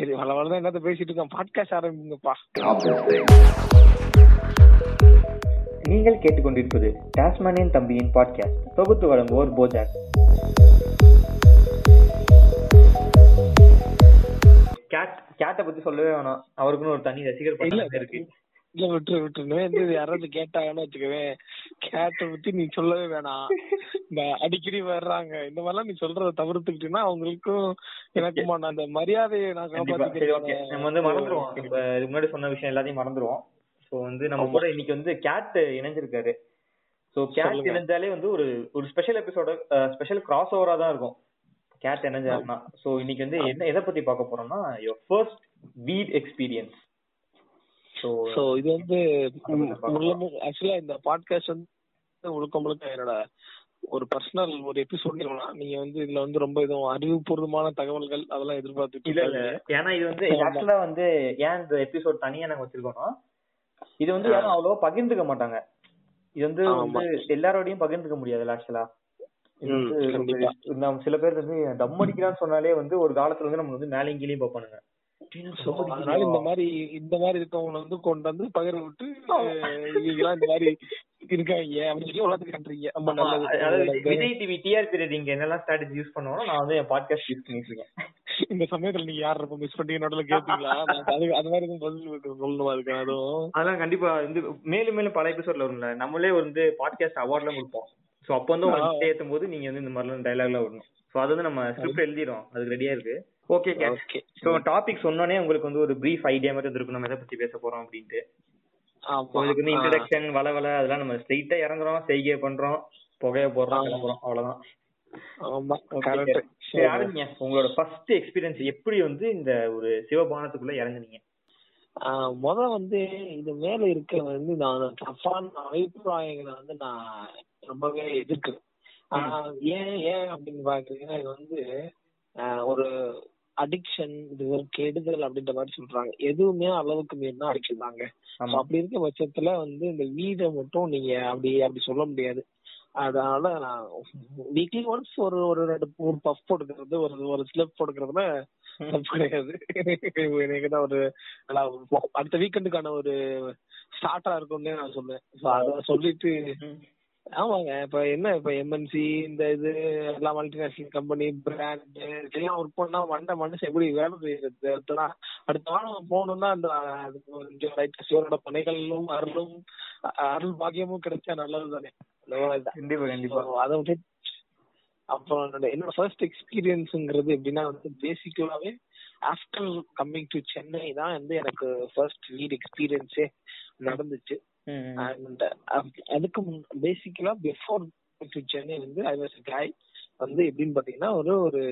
சரி வள வளதான் என்னத்த பேசிட்டு இருக்கோம்? பாட்காஸ்ட் ஆரம்பிங்கப்பா. நீங்கள் கேட்டுக்கொண்டிருப்பது டாஸ்மானியன் தம்பியின் பாட்காஸ்ட் தொகுத்து வழங்குவோர் போஜாக் கேட் கேட்டை பத்தி சொல்லவே வேணாம். அவருக்குன்னு ஒரு தனி ரசிகர் பட்டாளமே இருக்கு. இல்ல விட்டுரு விட்டுருன்னு இது யாராவது கேட்டாங்கன்னு வச்சுக்கவே கேட்ட பத்தி நீ சொல்லவே வேணாம். இந்த அடிக்கடி வர்றாங்க. இந்த மாதிரிலாம் நீ சொல்றத தவிர்த்துக்கிட்டீங்கன்னா அவங்களுக்கும் எனக்குமான அந்த மரியாதையை நான் காப்பாத்திக்கிறேன் நம்ம வந்து மறந்துருவோம். இப்ப இதுக்கு முன்னாடி சொன்ன விஷயம் எல்லாத்தையும் மறந்துருவோம். சோ வந்து நம்ம கூட இன்னைக்கு வந்து கேட் இணைஞ்சிருக்காரு. So gate. இணைஞ்சாலே வந்து ஒரு ஒரு ஸ்பெஷல் எபிசோட ஸ்பெஷல் கிராஸ் ஓவரா தான் இருக்கும். கேட் இணைஞ்சாருன்னா. சோ இன்னைக்கு வந்து என்ன எதை பத்தி பார்க்க போறோம்னா your first weed experience so so இது வந்து ஆக்சுவலா இந்த பாட்காஸ்ட் வந்து முழுக்க முழுக்க என்னோட ஒரு பர்சனல் ஒரு எபிசோட் நீங்க வந்து இதுல வந்து ரொம்ப இதுவும் அறிவுபூர்வமான தகவல்கள் அதெல்லாம் எதிர்பார்த்துட்டு இல்ல. ஏன்னா இது வந்து ஆக்சுவலா வந்து ஏன் இந்த எபிசோட் தனியா நாங்க வச்சிருக்கோம்னா இது வந்து யாரும் அவ்வளவா பகிர்ந்துக்க மாட்டாங்க. இது வந்து எல்லாரோடையும் பகிர்ந்துக்க முடியாது ஆக்சுவலா. நம்ம சில பேர் வந்து டம் அடிக்கிறான்னு சொன்னாலே வந்து ஒரு காலத்துல வந்து நம்ம வந்து மேலையும் கீழையும் பார்ப்பானுங்க. அதனால இந்த மாதிரி இந்த மாதிரி இருக்கவங்க வந்து கொண்டு வந்து பகிர விட்டு இவங்கெல்லாம் இந்த மாதிரி இருக்காங்க அப்படின்னு சொல்லி உலகத்துக்கு கட்டுறீங்க ரொம்ப நல்லது. விஜய் டிவி டிஆர்பி ரேட்டிங் என்னெல்லாம் ஸ்ட்ராட்டஜி யூஸ் பண்ணுவோம் நான் வந்து என் பாட்காஸ்ட் யூஸ் பண்ணிட்டு இருக்கேன். இந்த சமயத்துல நீங்க யார் ரொம்ப மிஸ் பண்ணி நடுவுல கேட்டீங்களா நான் அது அது மாதிரி எதுவும் பதில் இருக்கு, சொல்லணுமா இருக்கு அதுவும் அதெல்லாம் கண்டிப்பா வந்து மேலும் மேலும் பல எபிசோட்ல வரும்ல நம்மளே வந்து பாட்காஸ்ட் அவார்ட்லாம் கொடுப்போம். சோ அப்போ வந்து உங்களுக்கு ஏத்தும் போது நீங்க வந்து இந்த மாதிரிலாம் டைலாக்லாம் வரணும் சோ அது வந்து நம்ம ஸ்கிரிப்ட் எழுதிடும் அதுக்கு ரெடியா இருக்கு. ஓகே ஓகே சோ டாபிக் சொன்னோனே உங்களுக்கு வந்து ஒரு பிரீஃப் ஐடியா மாதிரி இருக்கும் நம்ம எதை பத்தி பேச போறோம் அப்படின்ட்டு. இதுக்கு வந்து இன்ட்ரடக்ஷன் வள வள அதெல்லாம் நம்ம ஸ்ட்ரைட்டா இறங்குறோம் செய்கை பண்றோம் புகைய போடுறோம் கிளம்புறோம் அவ்வளவுதான். ஆரம்பிங்க. உங்களோட ஃபர்ஸ்ட் எக்ஸ்பீரியன்ஸ் எப்படி வந்து இந்த ஒரு சிவபானத்துக்குள்ள இறங்குனீங்க? முத வந்து இது மேல இருக்க வந்து நான் தப்பான அபிப்பிராயங்களை வந்து நான் ரொம்பவே எதிர்க்கிறேன். ஏன் ஏன் அப்படின்னு பாக்குறீங்கன்னா இது வந்து ஒரு அடிக்ஷன் இது ஒரு கெடுதல் அப்படின்ற மாதிரி சொல்றாங்க. எதுவுமே அளவுக்கு மீறினா ஆமா. அப்படி இருக்க பட்சத்துல வந்து இந்த வீடை மட்டும் நீங்க அப்படி அப்படி சொல்ல முடியாது. அதனால நான் வீக்லி ஒன்ஸ் ஒரு ஒரு ரெண்டு ஒரு பஃப் போட்டுக்கிறது ஒரு ஒரு ஸ்லெப் போட்டுக்கிறதுல தப்பு கிடையாது. எனக்கு தான் ஒரு அடுத்த வீக்கெண்டுக்கான ஒரு ஸ்டார்டா இருக்கும்னு நான் அத சொல்லிட்டு ஆமாங்க இப்ப என்ன இப்ப எம்என்சி இந்த இது எல்லா மல்டிநேஷனல் கம்பெனி பிராண்ட் எல்லாம் ஒர்க் பண்ணா மண்ட மனுஷன் எப்படி வேலை செய்யறது அடுத்த அடுத்த வாரம் போகணும்னா அந்த அதுக்கு கொஞ்சம் லைட்டா சிவனோட பணிகளும் அருளும் அருள் பாக்கியமும் கிடைச்சா நல்லது தானே அந்த மாதிரி தான். கண்டிப்பா கண்டிப்பா So, அதை விட்டு அப்புறம் என்னோட ஃபர்ஸ்ட் எக்ஸ்பீரியன்ஸ்ங்கிறது எப்படின்னா வந்து பேசிக்கலாவே ஆஃப்டர் கம்மிங் டு சென்னை தான் வந்து எனக்கு ஃபர்ஸ்ட் வீட் எக்ஸ்பீரியன்ஸே நடந்துச்சு. அண்ட் அதுக்கு பேசிக்கலா பிஃபோர் டு சென்னை வந்து ஐ வாஸ் காய் வந்து எப்படின்னு பாத்தீங்கன்னா ஒரு ஒரு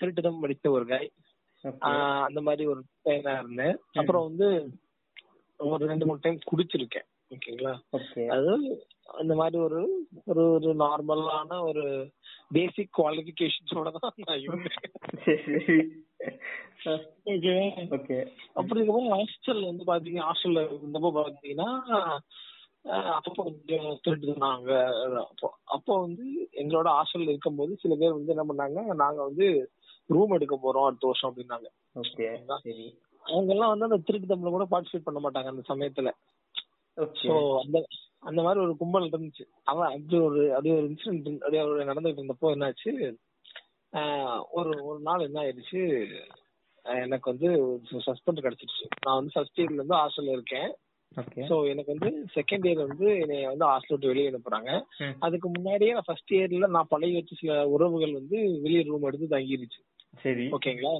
திருட்டுதம் படித்த ஒரு காய். அந்த மாதிரி ஒரு பையனா இருந்தேன். அப்புறம் வந்து ஒரு ரெண்டு மூணு டைம் குடிச்சிருக்கேன். ஓகேங்களா. அது அந்த மாதிரி ஒரு ஒரு ஒரு நார்மலான ஒரு பேசிக் குவாலிபிகேஷன்ஸோட தான் நான் இருந்தேன். Okay. Okay. அப்படி இருக்கும்போது ஹாஸ்டல் வந்து பாத்தீங்க ஹாஸ்டல்ல இருந்தப்போ பாத்தீங்கன்னா அப்பப்போ கொஞ்சம் திருட்டுனாங்க அப்போ அப்போ வந்து எங்களோட ஹாஸ்டல்ல இருக்கும்போது சில பேர் வந்து என்ன பண்ணாங்க நாங்க வந்து ரூம் எடுக்க போறோம் அடுத்த வருஷம் அப்படின்னாங்க Okay. சரி. அவங்க எல்லாம் வந்து அந்த திருட்டு தம்ல கூட பார்ட்டிசிபேட் பண்ண மாட்டாங்க அந்த சமயத்துல. சோ அந்த அந்த மாதிரி ஒரு கும்பல் இருந்துச்சு அவன் அப்படி ஒரு அப்படியே ஒரு இன்சிடென்ட் அப்படியே ஒரு நடந்துட்டு இருந்தப்போ என்னாச்சு ஒரு ஒரு நாள் என்ன ஆயிடுச்சு எனக்கு வந்து சஸ்பெண்ட் கிடைச்சிருச்சு நான் வந்து ஃபர்ஸ்ட் இயர்ல இருந்து ஹாஸ்டல்ல இருக்கேன். சோ எனக்கு வந்து செகண்ட் இயர் வந்து என்னைய வந்து ஹாஸ்டல் விட்டு வெளியே அனுப்புறாங்க. அதுக்கு முன்னாடியே நான் ஃபர்ஸ்ட் இயர்ல நான் பழகி வச்ச சில உறவுகள் வந்து வெளியே ரூம் எடுத்து தங்கிருச்சு சரி. ஓகேங்களா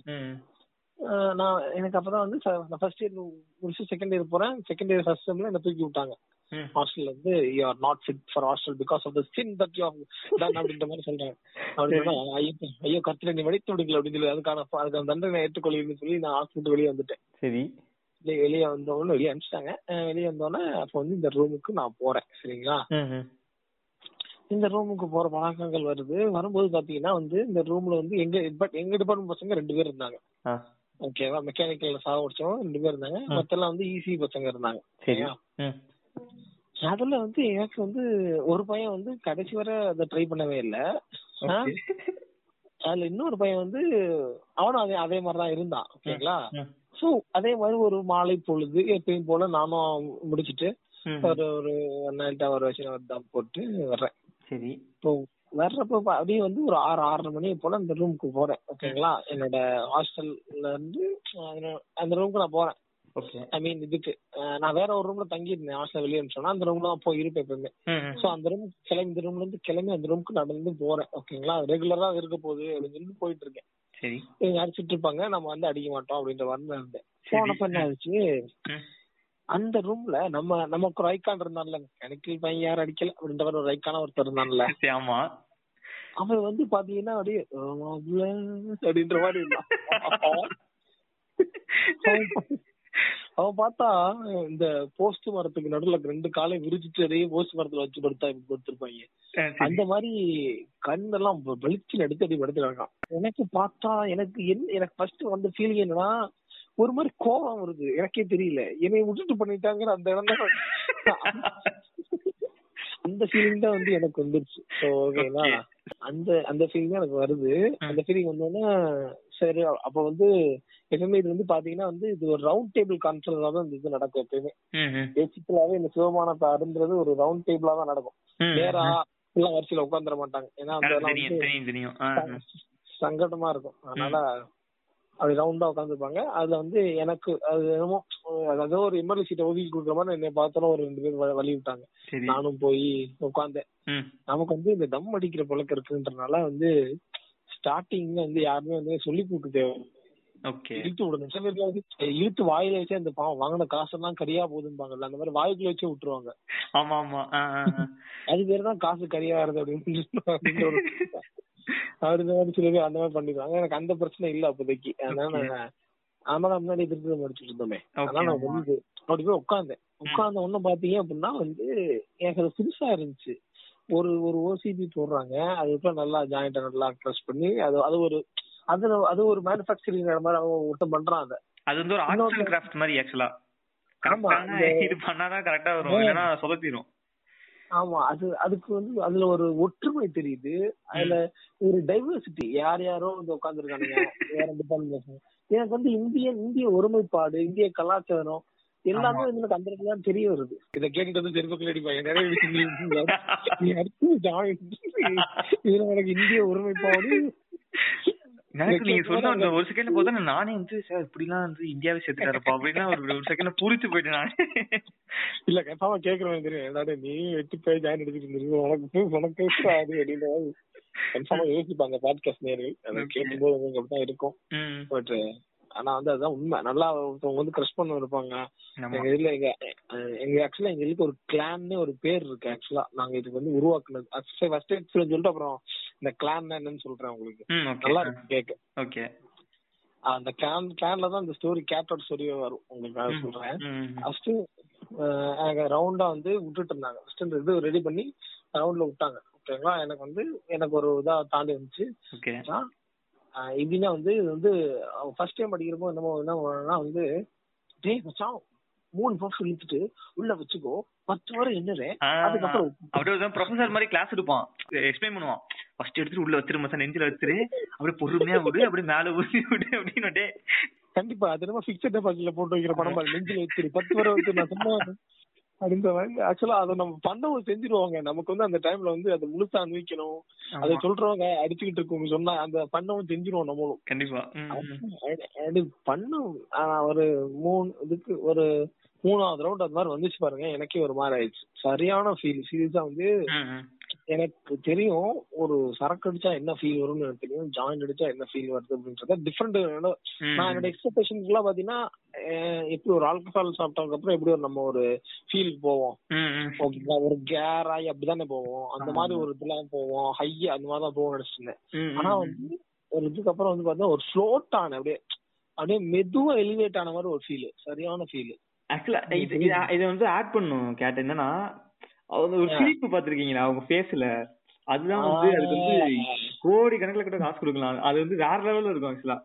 நான் எனக்கு அப்பதான் வந்து ஃபர்ஸ்ட் இயர் முடிச்சு செகண்ட் இயர் போறேன் செகண்ட் இயர் ஃபர்ஸ்ட் செம்ல என்ன தூக்கி விட்டாங்க. ஹாஸ்டல்ல இருந்து you are not fit for hostel because of the sin that you done அப்படின்ற மாதிரி சொல்றாங்க அப்படி சொன்னா, ஐயோ கத்திர நீ வெடித்து விடுங்கள் அப்படின்னு சொல்லி அதுக்கான அதுக்கான தண்டனை ஏற்றுக்கொள்ளுன்னு சொல்லி நான் ஹாஸ்டல் வெளியே வந்துட்டேன். சரி. வெளியே வெளியே வந்தோடனே வெளியே அனுப்பிச்சிட்டாங்க. வெளியே வந்தோடனே அப்போ வந்து இந்த ரூமுக்கு நான் போறேன் சரிங்களா. இந்த ரூமுக்கு போற பழக்கங்கள் வருது. வரும்போது பாத்தீங்கன்னா வந்து இந்த ரூம்ல வந்து எங்க பட் எங்க டிபார்ட்மெண்ட் பசங்க ரெண்டு பேர் இருந்தாங்க. ஓகேவா மெக்கானிக்கல்ல சாக முடிச்சவங்க ரெண்டு பேர் இருந்தாங்க. மத்தெல்லாம் வந்து ஈஸி பசங்க இருந்தாங்க. சரி. சரியா? அதுல வந்து எனக்கு வந்து ஒரு பையன் வந்து கடைசி வரை அதை ட்ரை பண்ணவே இல்ல. அதுல இன்னொரு பையன் வந்து அவனும் அதே அதே மாதிரிதான் இருந்தான். ஓகேங்களா. சோ அதே மாதிரி ஒரு மாலை பொழுது எப்பயும் போல நானும் முடிச்சிட்டு. ஒரு ஒரு நைட்டா ஒரு வச்சு ஒரு தம் போட்டு வர்றேன். சரி. இப்போ வர்றப்ப அப்படியே வந்து ஒரு ஆறு ஆறரை மணி போல அந்த ரூமுக்கு போறேன். ஓகேங்களா? என்னோட ஹாஸ்டல்ல இருந்து அந்த ரூமுக்கு நான் போறேன். ஓகே ஐ மீன் இதுக்கு நான் வேற ஒரு ரூம்ல தங்கி இருந்தேன் ஹாஸ்டல் வெளியே சொன்னா அந்த ரூம்ல போய் இருப்பேன் எப்பவுமே. சோ அந்த ரூம் கிளம்பி இந்த ரூம்ல இருந்து கிளம்பி அந்த ரூமுக்கு நடந்து போறேன். ஓகேங்களா ரெகுலரா இருக்க போகுது அப்படின்னு சொல்லி போயிட்டு இருக்கேன். சரி. அடிச்சிட்டு இருப்பாங்க நம்ம வந்து அடிக்க மாட்டோம் அப்படின்ற தான் இருந்தேன். போனப்ப என்ன ஆச்சு. அந்த ரூம்ல நம்ம நமக்கு ஒரு ஐக்கான் இருந்தான்ல எனக்கு பையன் யாரும் அடிக்கல அப்படின்ற ஒரு ஐக்கான ஒருத்தர் இருந்தான்ல. ஆமா. அவன் வந்து பாத்தீங்கன்னா அப்படியே அப்படின்ற மாதிரி இருந்தான். அவன் பார்த்தா இந்த போஸ்ட் மரத்துக்கு நடுவுல ரெண்டு காலையும் விரிச்சிட்டு அதே போஸ்ட் மரத்துல வச்சு படுத்தா படுத்திருப்பாங்க. சரி. அந்த மாதிரி கண்ணெல்லாம் வெளிச்சு எடுத்து அடி படுத்துறாங்க எனக்கு பார்த்தா எனக்கு என்ன எனக்கு ஃபர்ஸ்ட் வந்த ஃபீலிங் என்னன்னா ஒரு மாதிரி கோபம் வருது. எனக்கே தெரியல. என்னை விட்டுட்டு பண்ணிட்டாங்கிற அந்த இடம் தான் அந்த ஃபீலிங் தான் வந்து எனக்கு வந்துருச்சு. ஓகேங்களா. அந்த அந்த ஃபீலிங் தான் எனக்கு வருது. அந்த ஃபீலிங் வந்தோன்னா சரி அப்ப வந்து எப்பவுமே இது வந்து பாத்தீங்கன்னா வந்து இது ஒரு ரவுண்ட் டேபிள் கான்ஃபரன்ஸா தான் இந்த இது நடக்கும் எப்பயுமே. பேசிக்கலாவே இந்த சிவமானத்தை அருந்துறது ஒரு ரவுண்ட் டேபிளா தான் நடக்கும். நேரா எல்லாம் வரிசையில உட்காந்துட மாட்டாங்க. ஏன்னா அந்த. சங்கடமா இருக்கும். அதனால அது ரவுண்டா உட்காந்துருப்பாங்க அதுல வந்து எனக்கு அது என்னமோ அதாவது ஒரு சீட்டை ஒதுக்கி கொடுக்குற மாதிரி என்னை பார்த்தாலும் ஒரு ரெண்டு பேர் வழி விட்டாங்க. நானும் போய் உட்காந்தேன். நமக்கு வந்து இந்த தம் அடிக்கிற பழக்கம் இருக்குன்றனால வந்து ஸ்டார்டிங்ல வந்து யாருமே வந்து சொல்லி கொடுக்க தேவை ஓகே இழுத்து விடணும். சில வந்து இழுத்து வாயில வச்சு அந்த பாவம் வாங்கின காசெல்லாம் கரியா போகுதும்பாங்கல்ல அந்த மாதிரி வாய்க்குள்ள வச்சு விட்டுருவாங்க. ஆமா ஆமா. அது பேர் தான் காசு கரியாகிறது அப்படின்னு அப்படின்ற ஒரு அவர் இந்த மாதிரி சில பேர் அந்த மாதிரி பண்ணிடுவாங்க. எனக்கு அந்த பிரச்சனை இல்ல அப்போதைக்கு. அதனால நான் அதனால முன்னாடி திருப்பி முடிச்சுட்டு இருந்தோமே. அதனால நான். வந்து அப்படி போய் உட்காந்தேன். உட்கார்ந்த உடனே பாத்தீங்க அப்படின்னா வந்து எனக்கு அது புதுசா இருந்துச்சு. ஒரு ஒரு ஓசிபி போடுறாங்க. அதுக்கப்புறம் நல்லா ஜாயிண்ட நல்லா ட்ரெஸ் பண்ணி அது அது ஒரு அது அது ஒரு மேனுஃபேக்சரிங் மாதிரி அவன் ஒருத்தன் பண்றான் அதை. அது வந்து ஒரு ஆர்ட்ஸ் அண்ட் கிராஃப்ட் மாதிரி ஆக்சுவலா இது பண்ணாதான் கரெக்டா வரும். இல்லைன்னா சொதப்பிடும் ஆமா அது அதுக்கு வந்து அதுல ஒரு ஒற்றுமை தெரியுது. அதுல ஒரு டைவர்சிட்டி யார் யாரோ வந்து டிபார்ட்மெண்ட் எனக்கு வந்து இந்திய இந்திய ஒருமைப்பாடு இந்திய கலாச்சாரம் எல்லாமே வந்து எனக்கு அந்த இடத்துல தான் தெரிய வருது. இதை கேட்டுட்டு வந்து தெருப்பத்தில் அடிப்பாங்க நிறைய. இதுல எனக்கு இந்திய ஒருமைப்பாடு. எனக்கு நீங்க சொன்ன அந்த ஒரு செகண்ட்ல பார்த்தா நானே வந்து சார் இப்படிலாம் வந்து இந்தியாவை சேர்த்துட்டாருப்பா அப்படின்னா ஒரு ஒரு செகண்ட்ல புரிச்சு போயிட்டேன் நான். இல்ல கன்ஃபார்மா கேக்குறவங்க தெரியும். என்னடா நீ வெட்டி போய் ஜாயின் எடுத்துட்டு இருந்திருக்கு. உனக்கு உனக்கு பேசுறாது அப்படின்னு கன்ஃபார்மா யோசிப்பாங்க பாட்காஸ்ட் நேர்கள் அதை. கேட்கும்போது உங்களுக்கு அப்படிதான் இருக்கும். பட் ஆனா வந்து அதுதான் உண்மை. நல்லா ஒருத்தவங்க வந்து கிரஷ் பண்ண இருப்பாங்க. எங்க இதுல எங்க எங்க ஆக்சுவலா எங்க இதுக்கு ஒரு கிளான்னு ஒரு பேர் இருக்கு ஆக்சுவலா நாங்க இதுக்கு வந்து உருவாக்குனது. ஃபர்ஸ்ட் எக்ஸ்பீரியன்ஸ் சொல்லிட்டு அப்புறம் இந்த கிளான் என்னன்னு சொல்றேன் உங்களுக்கு. நல்லா இருக்கு கேட்க ஓகே அந்த கிளான் கிளான்ல தான் இந்த ஸ்டோரி கேட்டோட ஸ்டோரியே வரும். உங்களுக்கு. சொல்றேன். ஃபர்ஸ்ட் ரவுண்டா வந்து விட்டுட்டு இருந்தாங்க. ஃபர்ஸ்ட் இந்த இது ரெடி பண்ணி ரவுண்ட்ல விட்டாங்க. ஓகேங்களா எனக்கு வந்து எனக்கு ஒரு இதா தாண்டி வந்துச்சு எப்படின்னா வந்து இது வந்து ஃபர்ஸ்ட் டைம் படிக்கிறப்போ என்னமோ என்ன பண்ணா வந்து டேய் மச்சான் மூணு பாக்ஸ் இழுத்துட்டு உள்ள வச்சுக்கோ பத்து வரை என்னது? அதுக்கப்புறம் அப்படியே ப்ரொஃபசர் மாதிரி கிளாஸ் எடுப்பான். எக்ஸ்பிளைன் பண்ணுவான். ஃபர்ஸ்ட் எடுத்துட்டு உள்ள வச்சிரு மச்சான் நெஞ்சில வச்சிரு. அப்படியே பொறுமையா விடு அப்படியே மேல ஊசி விடு அப்படின்னு கண்டிப்பா அது என்னமோ பிக்சட் டெபாசிட்ல போட்டு வைக்கிற படம் நெஞ்சில வச்சிரு பத்து வரை வச்சு நான் சும்மா அப்படின்ற மாதிரி. ஆக்சுவலா அதை நம்ம பண்ணவும் செஞ்சிருவாங்க. நமக்கு வந்து அந்த டைம்ல வந்து அதை முழுசா அனுபவிக்கணும். அதை சொல்றவங்க அடிச்சுக்கிட்டு இருக்கோம் சொன்னா அந்த பண்ணவும் செஞ்சிருவோம் நம்மளும். கண்டிப்பா. அது- பண்ணும் ஒரு மூணு இதுக்கு ஒரு மூணாவது ரவுண்ட் அது மாதிரி வந்துச்சு பாருங்க. எனக்கே ஒரு மாதிரி ஆயிடுச்சு. சரியான ஃபீல் சீரியஸா வந்து. எனக்கு தெரியும் ஒரு சரக்கு அடிச்சா என்ன ஃபீல் வரும்னு எனக்கு தெரியும் ஜாயிண்ட் அடிச்சா என்ன ஃபீல் வருது அப்படின்றத டிஃப்ரெண்ட் நான் என்னோட எக்ஸ்பெக்டேஷன்ஸ் எல்லாம் பாத்தீங்கன்னா எப்படி ஒரு ஆல்கஹால் சாப்பிட்டதுக்கு அப்புறம் எப்படி ஒரு நம்ம ஒரு ஃபீலுக்கு போவோம். ஓகேங்களா? ஒரு கேர் ஆகி அப்படிதானே போவோம். அந்த மாதிரி ஒரு இதெல்லாம் போவோம். ஹை அந்த மாதிரி தான் போவோம் நினைச்சிருந்தேன் ஆனா. வந்து ஒரு இதுக்கு அப்புறம் வந்து பார்த்தா ஒரு ஃப்ளோட் ஆன அப்படியே அப்படியே மெதுவா எலிவேட் ஆன மாதிரி ஒரு ஃபீல் சரியான ஃபீல் ஆக்சுவலா இது இது- வந்து ஆட் பண்ணும் கேட்ட என்னன்னா அவங்க ஒரு சிரிப்பு பாத்திருக்கீங்களா அவங்க ஃபேஸ்ல அதுதான் வந்து அதுக்கு வந்து கோடி கணக்குல கூட காசு கொடுக்கலாம். அது வந்து வேற லெவல்ல இருக்கும் ஆக்சுவலா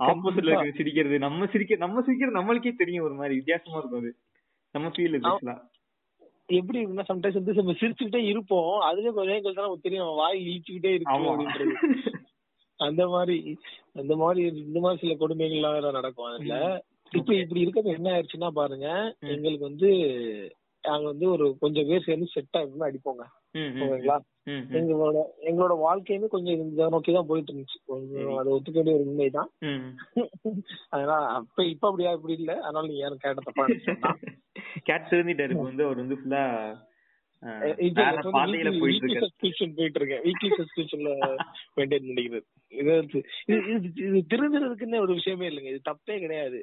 ஆப்போசிட்ல இருக்க சிரிக்கிறது. நம்ம சிரிக்க நம்ம சிரிக்கிறது நம்மளுக்கே தெரியும் ஒரு மாதிரி. வித்தியாசமா இருக்கும் அது. நம்ம ஃபீல் ஆக்சுவலா எப்படி இருந்தா சம்டைம்ஸ் வந்து நம்ம சிரிச்சுக்கிட்டே இருப்போம். அதுவே கொஞ்ச நேரம் கழிச்சு தான் நமக்கு தெரியும் நம்ம வாய் இழிச்சுக்கிட்டே இருக்கும் அப்படின்றது. அந்த மாதிரி அந்த மாதிரி இந்த மாதிரி சில கொடுமைகள்லாம் வேற நடக்கும் அதுல. இப்ப இப்படி இருக்கிறது என்ன ஆயிடுச்சுன்னா பாருங்க. எங்களுக்கு வந்து நாங்க வந்து ஒரு கொஞ்சம் பேர் சேர்ந்து செட் ஆகி அடிப்போங்க. ஓகேங்களா? எங்களோட எங்களோட வாழ்க்கையுமே கொஞ்சம் இதை நோக்கி தான் போயிட்டு இருந்துச்சு அது ஒத்துக்க வேண்டிய ஒரு உண்மைதான். அதனால அப்ப இப்ப அப்படியா இப்படி இல்ல. அதனால நீங்க யாரும் கேட்ட தப்பா. கேட் திருந்திட்டாரு. வந்து அவர் வந்து ஃபுல்லா போயிட்டு இருக்கேன் வீக்லி சப்ஸ்கிரிப்ஷன்ல மெயின்டைன் பண்ணிக்கிறது. இது இது திருந்துறதுக்குன்னு ஒரு விஷயமே இல்லைங்க. இது தப்பே கிடையாது.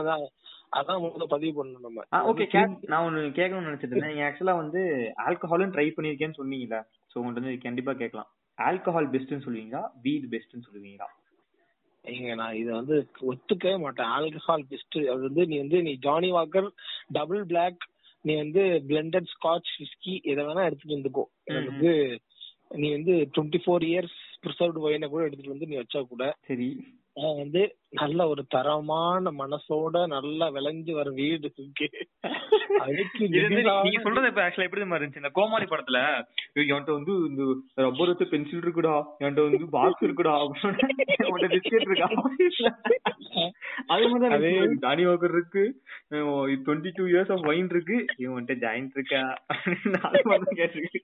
அதான் அதான் முதல்ல பதிவு பண்ணணும் நம்ம. ஓகே கேட் நான் ஒன்னு கேட்கணும்னு நினைச்சிட்டு இருந்தேன். நீங்க ஆக்சுவலா வந்து ஆல்கஹாலும் ட்ரை பண்ணிருக்கேன்னு சொன்னீங்களா சோ உங்கள்ட்ட வந்து கண்டிப்பா கேட்கலாம். ஆல்கஹால் பெஸ்ட்னு சொல்லுவீங்களா? வீட் பெஸ்ட்னு சொல்லுவீங்களா? ஏங்க நான் இதை வந்து ஒத்துக்கவே மாட்டேன். ஆல்கஹால் பெஸ்ட் அது வந்து நீ வந்து நீ ஜானி வாக்கர் டபுள் பிளாக் நீ வந்து பிளெண்டட் ஸ்காட்ச் விஸ்கி எதை வேணா எடுத்துட்டு வந்துக்கோ. வந்து நீ வந்து டுவெண்ட்டி ஃபோர் இயர்ஸ் ப்ரிசர்வ்டு ஒயினை கூட எடுத்துட்டு வந்து நீ வச்சா கூட சரி. வந்து நல்ல ஒரு தரமான மனசோட நல்லா விளைஞ்சு வர வீடு இருக்கு அதுக்கு நீங்க சொல்றது இப்ப ஆக்சுவலா எப்படி இருந்துச்சு? இந்த கோமாளி படத்துல "ஐயோ, என்கிட்ட வந்து இந்த ரப்பர் வச்ச பென்சில் இருக்குடா என்கிட்ட வந்து பாக்ஸ் இருக்குடா உன்கிட்ட பிஸ்கெட் இருக்கா? அது மாதிரி தான் வாக்கர் இருக்கு twenty two years of wine இருக்கு இவன்கிட்ட ஜாயிண்ட் இருக்கா? அப்படின்னு அது மாதிரி கேட்டிருக்கு.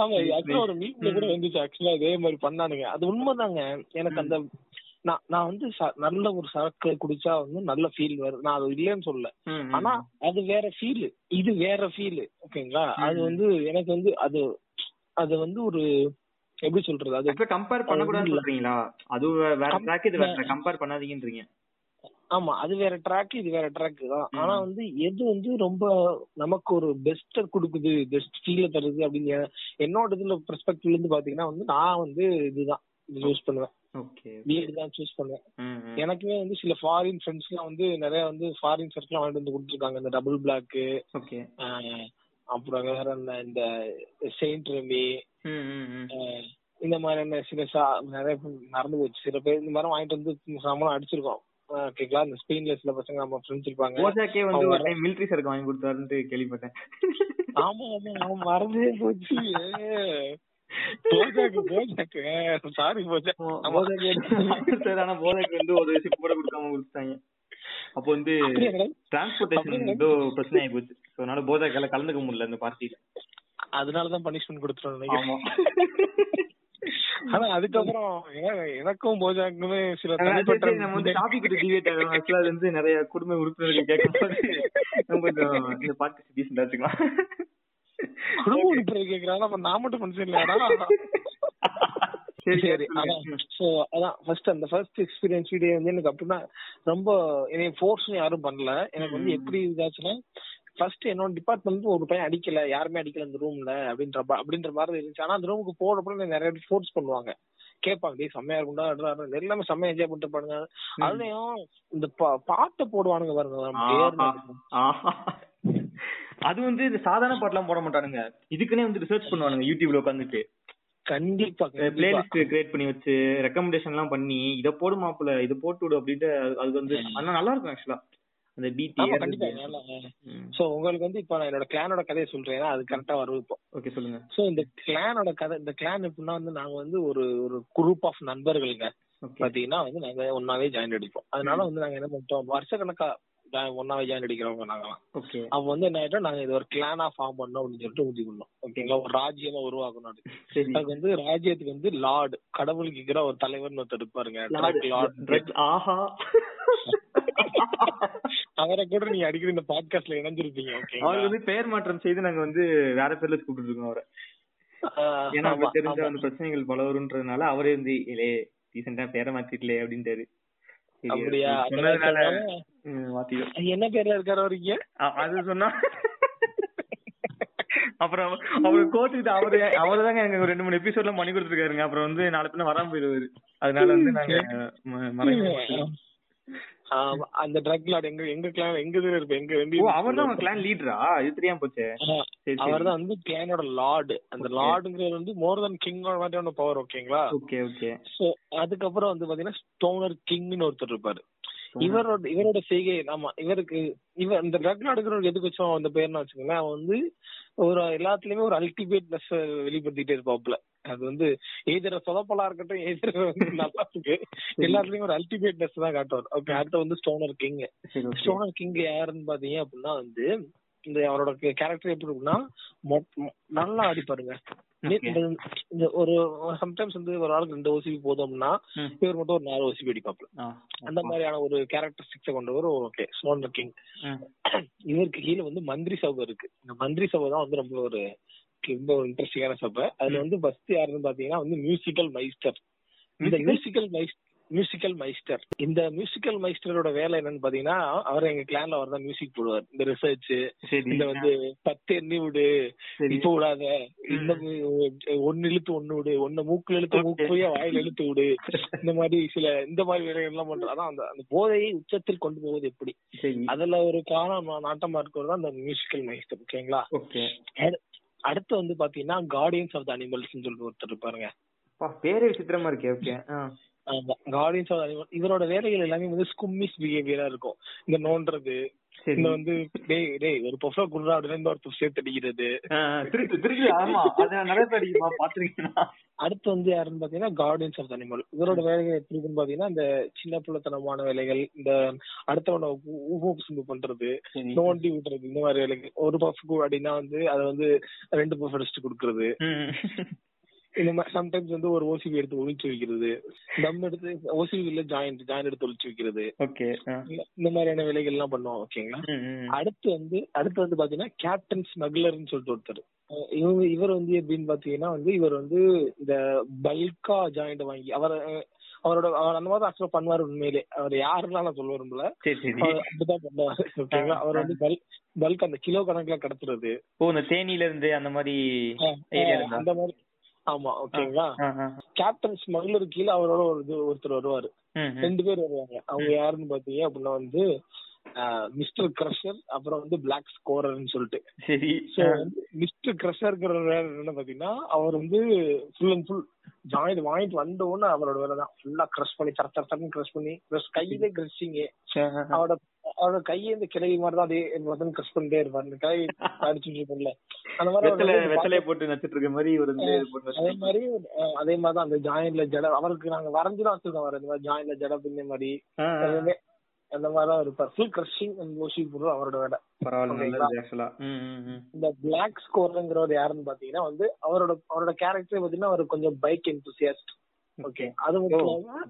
ஆமா ஆக்சுவலா ஒரு மீட்ல கூட வந்துச்சு. ஆக்சுவலா இதே மாதிரி பண்ணானுங்க. அது உண்மைதாங்க. எனக்கு அந்த நான் நான் வந்து நல்ல ஒரு சரக்கு குடிச்சா வந்து நல்ல ஃபீல் வருது நான் அது இல்லைன்னு சொல்லல. ஆனா அது வேற ஃபீல் இது வேற ஃபீல் ஓகேங்களா? அது வந்து எனக்கு வந்து அது அது வந்து ஒரு எப்படி சொல்றது? அது கம்பேர் பண்ணக்கூடாதுன்னு சொல்றீங்களா? அது வேற Com- ட்ராக் இது வேற கம்பேர் பண்ணாதீங்கன்றீங்க. ஆமா அது வேற ட்ராக் இது வேற ட்ராக் தான். ஆனா வந்து எது வந்து ரொம்ப நமக்கு ஒரு பெஸ்ட் கொடுக்குது பெஸ்ட் ஃபீல தருது அப்படின்னு என்னோட இதுல பெர்ஸ்பெக்டிவ்ல இருந்து பாத்தீங்கன்னா வந்து நான் வந்து இதுதான். சூஸ் பண்ணுவேன். ஓகே வீடு தான் சூஸ் பண்ணுவேன் எனக்குமே வந்து சில ஃபாரின் ஃப்ரெண்ட்ஸ் எல்லாம் வந்து நிறைய வந்து ஃபாரின் சர்க்கிள் வாங்கிட்டு வந்து கொடுத்துருக்காங்க. இந்த டபுள் பிளாக் ஓகே அப்புறம் வேற இந்த செயின்ட் ரெமி இந்த மாதிரியான சில நிறைய நடந்து போச்சு. சில பேர் இந்த மாதிரி வாங்கிட்டு வந்து சம்பளம் அடிச்சிருக்கோம். ஓகேங்களா இந்த ஸ்பெயின்ல சில பசங்க நம்ம ஃப்ரெண்ட்ஸ் இருப்பாங்க. போஜாக்கே வந்து ஒரு டைம் மிலிட்டரி சரக்கு வாங்கி கொடுத்தாருன்னு கேள்விப்பட்டேன். ஆமா ஆமா ஆமா மறந்தே போச்சு. BoJack BoJack sorry BoJack sir ஆனா போஜாக்கு வந்து ஒரு சிப் கூட கொடுக்காம கொடுத்தாங்க அப்போ வந்து? டிரான்ஸ்போர்டேஷன்? ஏதோ பிரச்சனை ஆகி போச்சு அதனால போஜாக்கால கலந்துக்க முடியல இந்த பார்ட்டியில அதனாலதான் பனிஷ்மெண்ட் கொடுத்துருவோம் ஆமா. ஆனா அதுக்கப்புறம் எனக்கும் போஜாக்குமே சில தனிப்பட்ட நம்ம வந்து டாபிக் கிட்ட டிவேட் ஆகும் ஆக்சுவலா அது வந்து நிறைய குடும்ப உறுப்பினர்கள் கேட்கும்போது நம்ம கொஞ்சம் இந்த பாட்டு டீசெண்டா வச்சுக்கலாம். குடும்ப உறுப்பினர் கேக்குறாங்க. அப்ப நான் மட்டும் மனுஷன் இல்லையாடா சரி சோ அதான். ஃபர்ஸ்ட் அந்த ஃபர்ஸ்ட் எக்ஸ்பீரியன்ஸ் வீடியோ வந்து எனக்கு அப்படின்னா ரொம்ப என்னைய ஃபோர்ஸ் யாரும் பண்ணல. எனக்கு வந்து எப்படி இதாச்சுன்னா ஃபர்ஸ்ட் என்னோட டிபார்ட்மெண்ட் ஒரு பையன் அடிக்கல. யாருமே அடிக்கல இந்த ரூம்ல அப்படின்ற அப்படின்ற மாதிரி இருந்துச்சு. ஆனா அந்த ரூமுக்கு போறப்ப நிறைய பேர் ஃபோர்ஸ் பண்ணுவாங்க. கேட்பாங்க டேய் செம்மையா இருக்கும்டா. எல்லாமே செம்மையா என்ஜாய் பண்ணிட்டு பாருங்க. அதுலயும் இந்த பாட்டை போடுவானுங்க பாருங்க அது வந்து இந்த சாதாரண பாட்டுலாம் போட மாட்டானுங்க. இதுக்குன்னே வந்து ரிசர்ச் பண்ணுவானுங்க யூடியூப்ல உட்காந்துட்டு கண்டிப்பா. பிளேலிஸ்ட் கிரியேட் பண்ணி வச்சு ரெக்கமெண்டேஷன் எல்லாம் பண்ணி இத போடு மாப்பிள இத போட்டு விடு அப்படின்ட்டு அது- வந்து ஆனா நல்லா இருக்கும் ஆக்சுவலா அந்த பீட் கண்டிப்பா சோ உங்களுக்கு வந்து இப்ப நான் என்னோட கிளானோட கதையை சொல்றேன். அது கரெக்டா வரும் இப்போ. ஓகே சொல்லுங்க. சோ இந்த கிளானோட கதை இந்த கிளான் எப்படின்னா வந்து நாங்க வந்து ஒரு ஒரு குரூப் ஆஃப் நண்பர்களுங்க. பாத்தீங்கன்னா வந்து நாங்க ஒன்னாவே ஜாயின் அடிப்போம். அதனால வந்து நாங்க என்ன பண்ணிட்டோம் வருஷ கணக்கா ஒன்னாவே ஜாயின் அடிக்கிறவங்க நாங்கலாம். ஓகே அப்ப வந்து என்ன ஆயிட்டோம்? நாங்க இது ஒரு கிளானா ஃபார்ம் பண்ணோம் அப்படின்னு சொல்லிட்டு ஊதிக்கணும் ஓகேங்களா ஒரு ராஜ்யமா உருவாக்கணும் அதுக்கு. வந்து ராஜ்யத்துக்கு வந்து லார்டு கடவுளுக்கு இருக்கிற ஒரு தலைவர்னு ஒருத்தர் இருப்பாருங்க. ஆஹா. அவரை கூட நீங்க அடிக்கடி இந்த பாட்காஸ்ட்ல இணைஞ்சிருப்பீங்க அவருக்கு ஓகேங்களா வந்து பெயர் மாற்றம் செய்து நாங்க வந்து வேற பேர்ல கூப்பிட்டு இருக்கோம் அவரை ஏன்னா தெரிஞ்ச. அந்த பிரச்சனைகள் பல வரும்ன்றதுனால அவரே வந்து இலே ரீசெண்டா பேரை மாத்திட்டலே அப்படின்ட்டாரு. அப்படியா? சொன்னதுனால என்ன பேர்ல இருக்காரு அவருக்கு அ- அது சொன்னா அப்புறம் அவரு கோச்சுக்கிட்டு அவரு அவரு தாங்க எங்க ரெண்டு மூணு எபிசோட்ல மணி கொடுத்துருக்காருங்க. அப்புறம் வந்து நாலு பின்ன வராம போயிருவாரு. அதனால வந்து நாங்க ம- மறைமுகமா வச்சிருக்கோம். ஆஹ் அந்த ட்ரக் லார்ட் எங்க எங்க கிளான் எங்க இதுல இருப்ப எங்க ஓ அவர் தான் கிளான் லீடரா இது தெரியாம போச்சே. அவர் தான் வந்து கிளானோட லார்டு அந்த. லார்டுங்கிறது வந்து மோர் தென் கிங்கோட மாதிரியான பவர் ஓகேங்களா ஓகே ஓகே சோ அதுக்கப்புறம் வந்து பாத்தீங்கன்னா ஸ்டோனர் கிங்னு ஒருத்தர் இருப்பாரு. இவரோட இவரோட செய்கை ஆமா இவருக்கு இவர் இந்த ட்ரக் எடுக்கிறவருக்கு எதுக்கு வச்சோம் அந்த பேர்னு வச்சுக்கோங்களேன் அவன் வந்து ஒரு எல்லாத்துலயுமே ஒரு அல்டிமேட்னஸ் வெளிப்படுத்திட்டே இருப்பாப்ல அது வந்து எதிர சொதப்பலா இருக்கட்டும் எதிர நல்லா இருக்கு. எல்லாத்துலயும் ஒரு அல்டிமேட்னஸ் தான் காட்டுவார். ஓகே அடுத்து வந்து ஸ்டோனர் கிங் ஸ்டோனர் கிங் யாருன்னு பாத்தீங்க அப்படின்னா வந்து இந்த அவரோட கேரக்டர் எப்படி இருக்குன்னா நல்லா அடிப்பாருங்க ஒரு சம்டைம்ஸ் வந்து ஒரு ஆளுக்கு ரெண்டு ஓசிபி போதும்னா. இவர் மட்டும் ஒரு நாலு ஓசிபி அடிப்பாப்ல அந்த மாதிரியான ஒரு கேரக்டரிஸ்டிக்ஸை கொண்டவர் ஓகே ஸ்டோனர் கிங். இவருக்கு கீழே வந்து மந்திரி சபை இருக்கு. இந்த மந்திரி சபை தான் வந்து ரொம்ப ஒரு ரொம்ப ஒரு இன்ட்ரெஸ்டிங்கான சபை. அதுல வந்து ஃபர்ஸ்ட் யாருன்னு பாத்தீங்கன்னா வந்து மியூசிக்கல் மைஸ்டர் இந்த? மியூசிக்கல் மைஸ்டர் மியூசிக்கல் மைஸ்டர் இந்த மியூசிக்கல் மைஸ்டரோட வேலை என்னன்னு பாத்தீங்கன்னா அவர் எங்க கிளான்ல அவர் தான் மியூசிக் போடுவார். இந்த ரிசர்ச் சரி. இந்த வந்து பத்து எண்ணி விடு இப்ப விடாத. இந்த ஒன்னு இழுத்து ஒண்ணு விடு ஒன்னு மூக்குல இழுத்து. மூக்கு போய் வாயில இழுத்து விடு. இந்த மாதிரி சில இந்த மாதிரி வேலைகள் எல்லாம் பண்றது அதான் அந்த அந்த போதையை உச்சத்தில் கொண்டு போவது எப்படி? அதுல ஒரு காலம் நாட்டமா இருக்கிறது தான் அந்த மியூசிக்கல் மைஸ்டர் ஓகேங்களா? ஓகே. அடு- அடுத்து வந்து பாத்தீங்கன்னா கார்டியன்ஸ் ஆஃப் த அனிமல்ஸ் சொல்லிட்டு ஒருத்தர் இருப்பாருங்க. பா பேரே விசித்திரமா இருக்கே ஓகே. கார்டியன்ஸ் ஆஃப் அனிமல் இவரோட வேலைகள் எல்லாமே வந்து ஸ்கும்மிஸ் பிஹேவியரா இருக்கும். இந்த நோண்டுறது இந்த வந்து டேய் டேய் ஒரு பொஃபா குடுறா அப்படின்னு ஒரு புஃப் சேர்த்து அடிக்கிறது. அடுத்து வந்து யாருன்னு பாத்தீங்கன்னா கார்டியன்ஸ் ஆஃப் அனிமல் இவரோட வேலைகள் எப்படி இருக்குன்னு பாத்தீங்கன்னா இந்த சின்ன பிள்ளைத்தனமான வேலைகள் இந்த அடுத்தவன ஊப்பு பண்றது நோண்டி விடுறது இந்த மாதிரி வேலைகள். ஒரு பஃப் அப்படின்னா வந்து அதை வந்து ரெண்டு பஃப் அடிச்சுட்டு கொடுக்கறது. இந்த மாதிரி சம்டைம்ஸ் வந்து ஒரு ஓசிபி எடுத்து ஒழிச்சு வைக்கிறது. தம் எடுத்து ஓசிபி இல்ல ஜாயிண்ட் ஜாயிண்ட் எடுத்து ஒழிச்சு வைக்கிறது. ஓகே. இந்த- மாதிரியான வேலைகள் எல்லாம் பண்ணுவோம் ஓகேங்களா. அடுத்து வந்து அடுத்து வந்து பாத்தீங்கன்னா கேப்டன் ஸ்மக்லர்னு சொல்லிட்டு ஒருத்தர். இவங்க இவர் வந்து எப்படின்னு பாத்தீங்கன்னா வந்து இவர் வந்து இந்த பல்கா ஜாயிண்ட் வாங்கி அவர் அவரோட அவர் அந்த மாதிரி ஆக்சுவலா பண்ணுவாரு உண்மையிலே. அவர் யாருன்னா நான் சொல்ல விரும்பல. அப்படிதான் பண்ணுவாரு ஓகேங்களா அவர் வந்து பல்க் பல்க் அந்த கிலோ கணக்குல கடத்துறது. ஓ இந்த தேனில இருந்து அந்த மாதிரி அந்த மாதிரி. ஆமா ஓகேங்களா. கேப்டன் ஸ்மக்லர் கீழே அவரோட ஒரு ஒருத்தர் வருவாரு. ரெண்டு பேர் வருவாங்க அவங்க யாருன்னு பாத்தீங்க அப்படின்னா வந்து மிஸ்டர் கிரஷர் அப்புறம் வந்து பிளாக் ஸ்கோரர்னு சொல்லிட்டு. சரி. மிஸ்டர் கிரஷர்ங்கிற என்ன பாத்தீங்கன்னா அவர் வந்து ஃபுல் அண்ட் ஃபுல் ஜாயின் வாங்கிட்டு வந்த உடனே அவரோட வேலை தான். ஃபுல்லா கிரஷ் பண்ணி தர தர தரன்னு கிரஷ் பண்ணி கிரஷ் கையிலே கிரஷிங் அவரோட அவரோட கையை இந்த கிளவி மாதிரி தான் அதே கிரஷ் பண்ணிட்டே இருப்பாரு. இந்த கிளவி அடிச்சுட்டு இருக்கும்ல. அந்த மாதிரி வெத்தலை போட்டு நச்சிட்டு இருக்க மாதிரி ஒரு அதே. மாதிரி அதே மாதிரி தான் அந்த ஜாயின்ல ஜட அவருக்கு நாங்க வரைஞ்சுதான் வச்சிருக்கோம் அவர் இந்த மாதிரி ஜாயின்ல ஜட பின்ன மாதிரி. அந்த மாதிரி தான் இருப்பார் ஃபுல் கிரஷிங் அண்ட் மோஷிங் போடுறது அவரோட வேலை. பரவாயில்ல. இந்த பிளாக் ஸ்கோர்ங்கிறவர் யாருன்னு பாத்தீங்கன்னா வந்து அவரோட அவரோட கேரக்டர் பாத்தீங்கன்னா அவர் கொஞ்சம் பைக் என்தூசியாஸ்ட் ஓகே அது மட்டும் இல்லாம.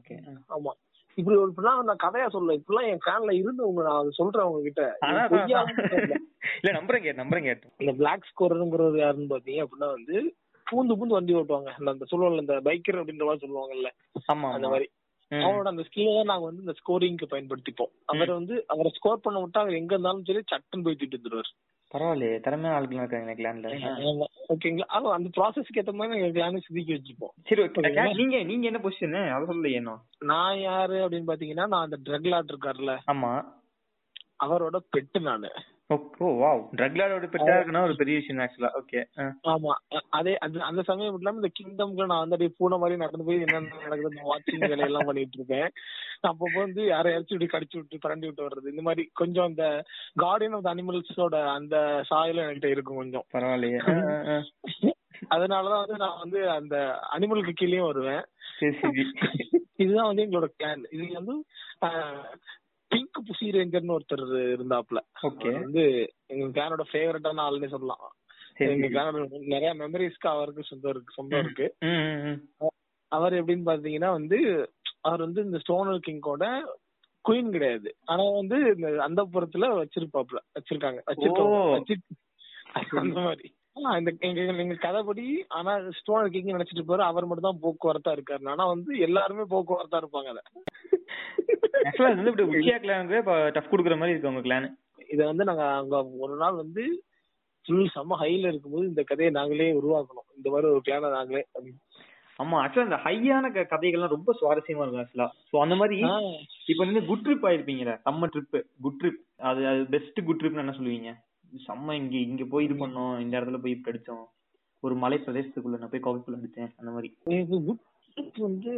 ஆமா. இப்படி ஒரு இப்படிலாம் நான் கதையா சொல்ல இப்படிலாம் என் ஃபேன்ல இருந்தவங்க நான் சொல்றேன் அவங்க கிட்ட. இல்ல நம்புறேன் கேட்டு இந்த பிளாக் ஸ்கோர்ங்கிறது யாருன்னு பாத்தீங்க அப்படின்னா வந்து பூந்து பூந்து வண்டி ஓட்டுவாங்க. அந்த- சொல்லுவாங்கல்ல இந்த பைக்கர் அப்படின்ற மாதிரி சொல்லுவாங்கல்ல. ஆமா அந்த மாதிரி. ம். அவரோட அந்த ஸ்கில்ல தான் நாங்க வந்து இந்த ஸ்கோரிங்க்கு பயன்படுத்திப்போம். அவர் வந்து அவரை ஸ்கோர் பண்ண விட்டா அவர் எங்க இருந்தாலும் சரி சட்டுன்னு போய் தூக்கிட்டு வந்துருவாரு. பரவாயில்லையே திறமையான ஆளுகள் இருக்காங்க கிளான்ல. ஓகேங்களா ஆனா அந்த ப்ராசஸ்க்கு ஏத்த மாதிரி நாங்க எல்லாமே சிதிக்கி வச்சுப்போம் சரி ஓகே? நீங்க நீங்க என்ன பொசிஷன் அத சொல்லலையே நான் யாரு அப்படின்னு பாத்தீங்கன்னா நான் அந்த ட்ரக் லாட் இருக்காருல்ல. ஆமா. அவரோட பெட்டு நானு. ஓ ஓ வாவ் ட்ரக் லார்டோட பெட்டா இருக்குன்னா ஒரு பெரிய விஷயம் ஆக்சுவலா ஓகே ஆமா. அதே அந்த சமயம் இல்லாம இந்த கிங்டம்க்கு நான் வந்து அப்படியே பூனை மாதிரி நடந்து போய் என்னென்ன நடக்குது வாட்சிங் வேலையெல்லாம் பண்ணிட்டு இருப்பேன் அப்பப்போ வந்து யாரையாச்சும் இப்படி கடிச்சு விட்டு பரண்டி விட்டு வர்றது. இந்த மாதிரி கொஞ்சம் அந்த கார்டியன் ஆஃப் அனிமல்ஸோட அந்த சாயலும் என்கிட்ட இருக்கும் கொஞ்சம். பரவாயில்லையே. அதனாலதான் வந்து நான் வந்து அந்த அனிமலுக்கு கீழேயும் வருவேன். இதுதான் வந்து எங்களோட பிளான் இது வந்து பிங்க் புசி ரேஞ்சர்னு ஒருத்தர் இருந்தாப்ல. ஓகே வந்து எங்க கிளானோட ஃபேவரட்டான ஆளுன்னே சொல்லலாம். எங்க கிளானோட நிறைய மெமரிஸ்க்கு அவருக்கு சொந்தம் இருக்கு சொந்தம் இருக்கு. அவர் எப்படின்னு பாத்தீங்கன்னா வந்து அவர் வந்து இந்த ஸ்டோனர் கிங்கோட குயின் கிடையாது. ஆனா வந்து இந்த அந்த புறத்துல வச்சிருப்பாப்ல வச்சிருக்காங்க. வச்சிருக்காங்க ஓ. வச்சு- அந்த மாதிரி. இந்த எங்க எங்க கதைப்படி ஆனா ஸ்டோனர் கிங் நினைச்சிட்டு இருப்பாரு. அவர் மட்டும் தான் போக்குவரத்தா இருக்காரு ஆனா வந்து எல்லாருமே போக்குவரத்தா இருப்பாங்க அத. ஆக்சுவலா இது வந்து இப்படி உச்சியா கிளானுக்கு டஃப் குடுக்குற மாதிரி இருக்கு கிளான் இத வந்து நாங்க அங்க ஒரு நாள் வந்து ஃபுல் செம்ம ஹைல இருக்கும்போது இந்த கதையை நாங்களே உருவாக்கணும். இந்த மாதிரி ஒரு பிளான நாங்களே. ஆமா ஆக்சுவலா இந்த ஹையான கதைகள்லாம் ரொம்ப சுவாரஸ்யமா இருக்கும் ஆக்சுவலா சோ அந்த மாதிரி இப்ப நீங்க குட் ட்ரிப் ஆயிருப்பீங்கல்ல செம்ம ட்ரிப் குட் ட்ரிப் அது அது பெஸ்ட் குட் ட்ரிப்னு என்ன சொல்லுவீங்க? செம்ம இங்க இங்க போய் இது பண்ணோம் இந்த இடத்துல போய் இப்படி அடிச்சோம். ஒரு மலை பிரதேசத்துக்குள்ள நான் போய் கோவைக்குள்ள அடிச்சேன் அந்த மாதிரி. வந்து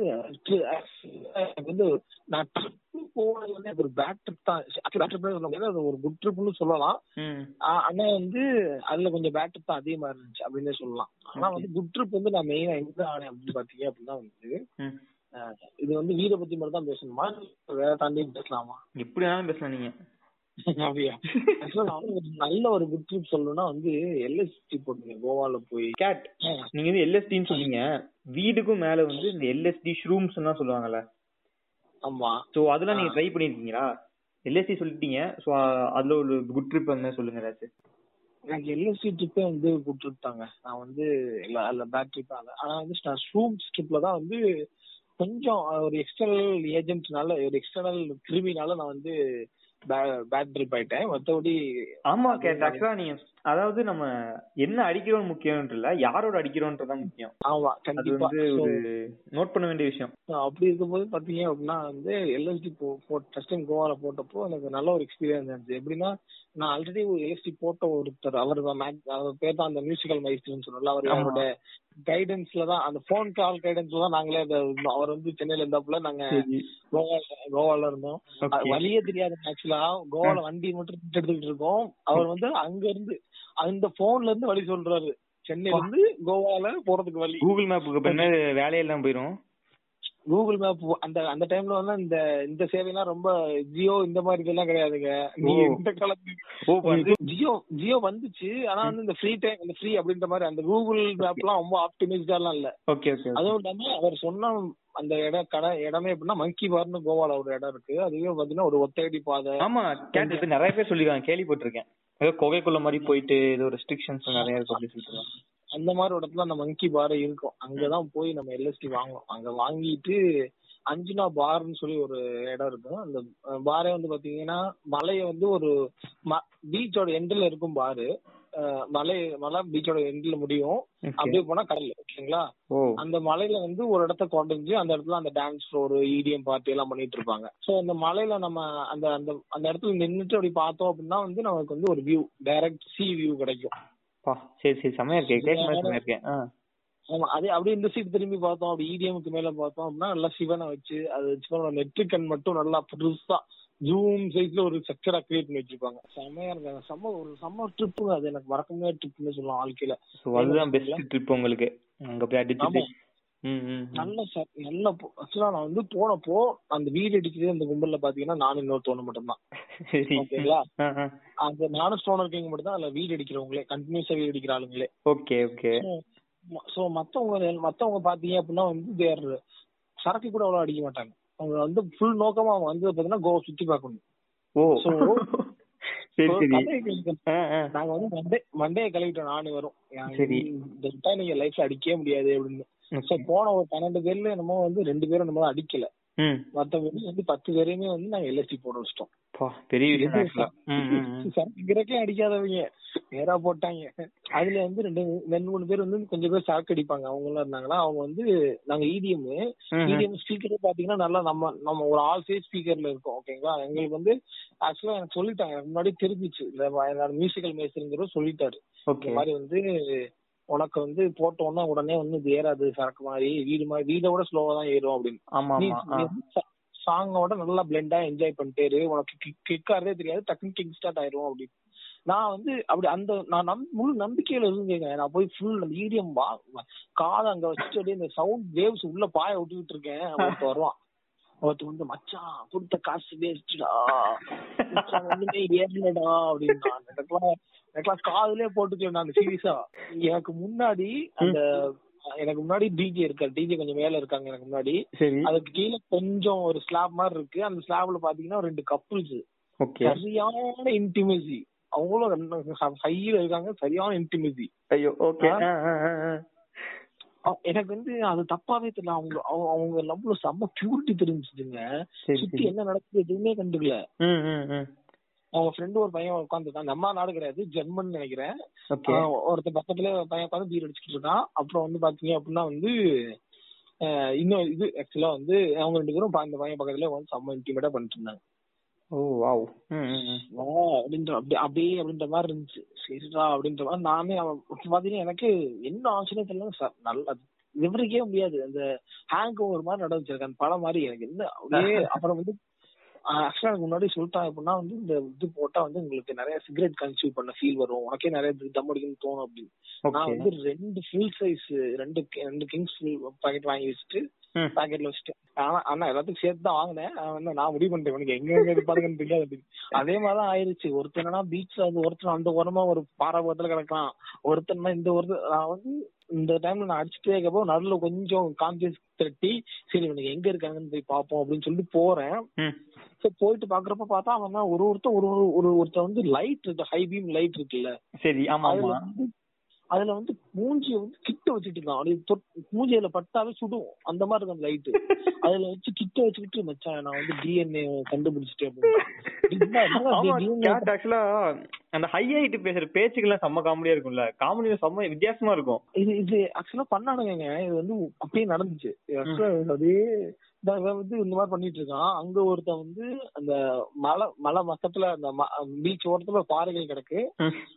வந்து நான் trip போனது வந்து ஒரு பேட் ட்ரிப் தான். பேட் ட்ரிப் சொல்ல முடியாது. அது ஒரு குட் ட்ரிப்னு சொல்லலாம். ஆனா வந்து அதுல கொஞ்சம் பேட் ட்ரிப் தான் அதிகமா இருந்துச்சு அப்படின்னே சொல்லலாம். ஆனா. வந்து குட் ட்ரிப் வந்து நான் மெயினா எங்க ஆனேன் அப்படின்னு பாத்தீங்க அப்படின்னா வந்து இது வந்து வீட பத்தி மட்டும் தான் பேசணுமா? வேற தாண்டி பேசலாமா? எப்படி வேணாலும் பேசலாம் நீங்க. அப்படியா நல்ல ஒரு குட் ட்ரிப் சொல்லணும்னா வந்து எல்எஸ்டி போட்டுங்க. கோவால போய். கேட் நீங்க வந்து எல்எஸ்டின்னு சொன்னீங்க. வீடுக்கும் மேல வந்து இந்த எல்எஸ்டி ஷ்ரூம்ஸ் எல்லாம் சொல்லுவாங்கல்ல. ஆமா. சோ அதெல்லாம் நீங்க ட்ரை பண்ணிருக்கீங்களா? எல்எஸ்டி சொல்லிட்டீங்க. சோ அதுல ஒரு குட் ட்ரிப் மாதிரி சொல்லுங்க ஏதாச்சும். எனக்கு எல்எஸ்டி ட்ரிப்பே வந்து குட் ட்ரிப் தாங்க. நான் வந்து இல்ல அல்ல பேட் ட்ரிப் ஆனா வந்து நான் ஷூம் ட்ரிப்ல தான் வந்து கொஞ்சம் ஒரு எக்ஸ்டர்னல் ஏஜென்ட்னால ஒரு எக்ஸ்டர்னல் கிருமினால நான் வந்து பேட் ட்ரிப் ஆயிட்டேன் மத்தபடி ஆமா ஆக்சுவலா நீங்க அதாவது நம்ம என்ன அடிக்கிறோம் முக்கியம் இல்ல யாரோட அடிக்கிறோன்றதான் முக்கியம். ஆமா அது வந்து ஒரு நோட் பண்ண வேண்டிய விஷயம். அப்படி இருக்கும்போது பாத்தீங்க அப்படின்னா வந்து எல்எஸ்டி ஃபர்ஸ்ட் டைம் கோவால போட்டப்போ எனக்கு நல்ல ஒரு எக்ஸ்பீரியன்ஸ் இருந்துச்சு. எப்படின்னா நான் ஆல்ரெடி ஒரு எல்எஸ்டி போட்ட ஒருத்தர் அவர் தான் அவர் பேர் தான் அந்த மியூசிக்கல் மைஸ்டர்னு சொல்லல அவர். அவரோட கைடன்ஸ்ல தான் அந்த போன் கால் கைடன்ஸ்ல தான் நாங்களே. அவர் வந்து சென்னையில இருந்தாப்புல நாங்க சரி. கோவா கோவால இருந்தோம். வழியே தெரியாது ஆக்சுவலா கோவால வண்டி மட்டும் எடுத்துக்கிட்டு இருக்கோம். அவர் வந்து அங்க இருந்து அந்த போன்ல இருந்து வழி சொல்றாரு. சென்னையில இருந்து கோவால போறதுக்கு வழி. கூகுள் மேப்புக்கு பின்ன வேலையெல்லாம் போயிரும். கூகுள் மேப் அந்த அந்த டைம்ல வந்து இந்த இந்த சேவைலாம் ரொம்ப ஜியோ இந்த மாதிரி இதெல்லாம் கிடையாதுங்க. நீ. இந்த வந்து ஜியோ ஜியோ வந்துச்சு. ஆனா வந்து இந்த ஃப்ரீ டைம் இந்த ஃப்ரீ அப்படின்ற மாதிரி அந்த கூகுள் மேப்லாம் ரொம்ப ஆப்டிமைஸ்டாலாம் இல்ல. ஓகே ஓகே அதுவும் இல்லாம அவர் சொன்ன அந்த இடம் கடை இடமே எப்படின்னா மங்கி பார்னு கோவால ஒரு இடம் இருக்கு. அதுவே பாத்தீங்கன்னா ஒரு ஒத்தையடி பாதை. ஆமா நிறைய பேர் சொல்லிருக்காங்க கேள்விப்பட்டிருக்கேன். ஏதோ குகைக்குள்ள மாதிரி போயிட்டு ஏதோ ரெஸ்ட்ரிக்ஷன்ஸ் நிறைய இருக்கு அப்படின்னு சொல்லிட்டு அந்த மாதிரி இடத்துல அந்த மங்கி பார் இருக்கும். அங்கதான் போய் நம்ம எல்எஸ்டி வாங்கணும் அங்க வாங்கிட்டு அஞ்சுனா பார்னு சொல்லி ஒரு இடம் இருக்கும். அந்த பாரே வந்து பாத்தீங்கன்னா மலைய வந்து ஒரு பீச்சோட எண்டில் இருக்கும் பாரு மலை மலை பீச்சோட எண்ட்ல முடியும். அப்படியே போனா கடல் ஓகேங்களா அந்த மலையில வந்து ஒரு இடத்த கொண்டு அந்த இடத்துல அந்த டான்ஸ் ஃப்ளோர் இடிஎம் பார்ட்டி எல்லாம் பண்ணிட்டு இருப்பாங்க. சோ அந்த மலையில நம்ம அந்த அந்த அந்த இடத்துல நின்னுட்டு அப்படி பார்த்தோம் அப்படின்னா வந்து நமக்கு வந்து ஒரு வியூ டைரக்ட் சி வியூ கிடைக்கும். சரி சரி செமையா இருக்கே. ஆமா அதே அப்படியே இந்த சைடு திரும்பி பார்த்தோம். அப்படி இடிஎம்க்கு மேல பார்த்தோம் அப்படின்னா நல்லா சிவனை வச்சு அதை வச்சு நெற்றிக்கண் மட்டும் நல்லா பெருசா ஜூம் சைஸ்ல ஒரு ஸ்ட்ரக்சரா கிரியேட் பண்ணி வச்சிருப்பாங்க. செமையா இருக்காங்க செம்ம ஒரு செம்ம ட்ரிப்புங்க அது. எனக்கு மறக்க முடியாத ட்ரிப்னு சொல்லலாம் வாழ்க்கையில. அதுதான் பெஸ்ட் ட்ரிப் உங்களுக்கு. அங்க போய் ம். நல்ல சார் நல்ல ஆக்சுவலா நான் வந்து போனப்போ அந்த வீடு அடிக்கிறது அந்த கும்பல்ல பாத்தீங்கன்னா நானும் இன்னொரு தோணு மட்டும்தான். ஓகேங்களா? அந்த நானும் ஸ்டோனர் கிங் மட்டும் தான் அதுல வீடு அடிக்கிறவங்களே கண்டினியூஸா வீடு அடிக்கிற ஆளுங்களே. Okay okay. சோ மத்தவங்க மத்தவங்க பாத்தீங்க அப்படின்னா வந்து தேர் சரக்கு கூட அவ்வளவு அடிக்க மாட்டாங்க. அவங்க வந்து ஃபுல் நோக்கமா அவங்க வந்து பாத்தீங்கன்னா கோவா சுத்தி பார்க்கணும். ஓ. ஆ நாங்க வந்து மண்டே மண்டே கழுவிட்டோம் நானு வரும் விட்டா நீங்க லைஃப்ல அடிக்கவே முடியாது அப்படின்னு. சோ. போன ஒரு பன்னெண்டு பேர்ல என்னமோ வந்து ரெண்டு பேரும் நம்ம அடிக்கல. மத்தபடி வந்து பத்து பேரையுமே வந்து நாங்க எல்எஸ்டி போட வச்சிட்டோம். பெரிய. சரக்கு அடிக்காதவங்க. நேரா போட்டாங்க. அதுல வந்து ரெண்டு ரெண்டு மூணு பேர் வந்து கொஞ்சம் பேர் சரக்கு அடிப்பாங்க. அவங்க எல்லாம் இருந்தாங்களா அவங்க வந்து நாங்க இடிஎம். இடிஎம் ஸ்பீக்கர் பாத்தீங்கன்னா நல்லா நம்ம நம்ம ஒரு ஆல் சைஸ் ஸ்பீக்கர்ல இருக்கும் ஓகேங்களா எங்களுக்கு வந்து ஆக்சுவலா எனக்கு சொல்லிட்டாங்க. எனக்கு முன்னாடி தெரிஞ்சிச்சு. என்னோட மியூசிக்கல் மேஸ்டருங்கிறவர் சொல்லிட்டாரு. இந்த மாதிரி வந்து உனக்கு வந்து போட்டோன்னா உடனே வந்து ஏறாது சரக்கு மாதிரி வீடு மாதிரி வீடை விட ஸ்லோவா தான் ஏறும் அப்படின்னு. சாங்கோட நல்லா பிளெண்டா என்ஜாய் பண்ணிட்டேரு உனக்கு கிக் ஆறதே தெரியாது. டக்குனு கிக் ஸ்டார்ட் ஆயிரும் அப்படின்னு. நான் வந்து அப்படி அந்த நான் நம் முழு நம்பிக்கையில இருந்தேங்க நான் போய் ஃபுல் அந்த ஈடியம் வா காதை அங்க வச்சுட்டு அப்படியே இந்த சவுண்ட் வேவ்ஸ் உள்ள பாய விட்டுக்கிட்டு இருக்கேன். ஒருத்த வருவான். ஒருத்தன் வந்து மச்சான் கொடுத்த காசு வேஸ்டா ஒண்ணுமே ஏறலடா. அப்படின்னா எனக்குலாம் எனக்குலாம் காதுலயே போட்டுக்கல நான் சீரியஸா எனக்கு முன்னாடி அந்த எனக்கு முன்னாடி டிஜே இருக்காரு. டிஜே கொஞ்சம் மேல இருக்காங்க எனக்கு முன்னாடி. சரி. அதுக்கு கீழே கொஞ்சம் ஒரு ஸ்லாப் மாதிரி இருக்கு. அந்த ஸ்லாப்ல பாத்தீங்கன்னா ரெண்டு கப்புள்ஸ் ஓகே. சரியான இன்டிமேசி அவங்களும் ஹையில இருக்காங்க. சரியான இன்டிமேசி ஐயோ ஓகே. எனக்கு வந்து அது தப்பாவே தெரியல. அவங்க அவங்க- லவ்ல செம்ம பியூரிட்டி தெரிஞ்சுச்சுங்க சுத்தி என்ன நடக்குது எதுவுமே கண்டுக்கல. அவங்க ஃப்ரெண்டு ஒரு பையன் உட்காந்துருக்கான் நம்ம நாடு கிடையாது ஜெர்மன் நினைக்கிறேன். ஒருத்தன் பக்கத்துல ஒரு பையன் உட்காந்து பீர் அடிச்சுட்டு இருக்கான். அப்புறம் வந்து பாத்தீங்க அப்படின்னா வந்து இன்னும் இது ஆக்சுவலா வந்து அவங்க ரெண்டு பேரும் அந்த பையன் பக்கத்துல வந்து செம்ம இன்டிமேட்டா பண்ணிட்டு இருந்தாங்க. Oh wow. அப்படின்ற அப்படி அப்படியே அப்படின்ற மாதிரி இருந்துச்சு. சரிடா அப்படின்ற மாதிரி நானே அவன் பாத்தீங்கன்னா எனக்கு என்ன ஆச்சுன்னே தெரியல. சார் நல்லா விவரிக்கவே முடியாது. அந்த ஹேங் ஒரு மாதிரி நட வச்சிருக்கேன். அந்த படம் மாதிரி எனக்கு என்ன அப்படியே அப்புறம் வந்து ஆக்சுவலா முன்னாடி சொல்லிட்டான் எப்படின்னா வந்து இந்த இது போட்டா வந்து உங்களுக்கு நிறைய சிகரெட் கன்சியூம் பண்ண ஃபீல் வரும். உனக்கே நிறைய தம் அடிக்கணும்னு தோணும் அப்படின்னு. நான் வந்து ரெண்டு ஃபுல் சைஸ் ரெண்டு ரெண்டு கிங்ஸ் ஃபுல் பாக்கெட் வாங்கி வச்சுட்டு பாக்கெட்ல வச்சுட்டு. ஆனா ஆனா எல்லாத்துக்கும் சேர்த்து தான் வாங்கினேன் வந்து நான் முடிவு பண்ணிட்டேன். உனக்கு எங்க எங்க இருப்பாருங்கன்னு தெரியாது. அப்படின்னு அதே மாதிரிதான் ஆயிருச்சு. ஒருத்தனா பீச்ல வந்து ஒருத்தன் அந்த ஓரமா ஒரு பாராபுரத்துல கிடக்கலாம் ஒருத்தன் இந்த ஒரு நான் வந்து இந்த டைம்ல நான் அடிச்சுட்டே இருக்கப்போ நடுவுல கொஞ்சம் கான்சியஸ் தட்டி சரி இவனுக்கு எங்க இருக்காங்கன்னு போய் பாப்போம் அப்படின்னு சொல்லிட்டு போறேன். சோ போயிட்டு பாக்குறப்ப பார்த்தா அவன் ஒரு ஒருத்தன் ஒரு ஒரு ஒருத்தன் வந்து லைட் இருக்கு ஹை பீம் லைட் இருக்குல்ல. சரி ஆமா அதுல வந்து மூஞ்சிய வந்து கிட்ட வச்சுட்டு இருக்கான் அப்படியே மூஞ்சியில பட்டாவே சுடும் அந்த மாதிரி இருக்கும் லைட் அதுல வச்சு கிட்ட வச்சுக்கிட்டு மச்சான் நான் வந்து டிஎன்ஏ கண்டுபிடிச்சிட்டேன். ஆக்சுவலா அந்த ஹை ஹைட் பேசுற பேச்சுக்கெல்லாம் செம்ம காமெடியா இருக்கும்ல. காமெடி செம்ம வித்தியாசமா இருக்கும். இது இது ஆக்சுவலா பண்ணானுங்க இது வந்து அப்படியே நடந்துச்சு. அதே வந்து இந்த மாதிரி பண்ணிட்டு இருக்கான். அங்க ஒருத்தன் வந்து அந்த மலை மலை மக்கத்துல அந்த பீச் ஓரத்துல பாறைகள் கிடக்கு.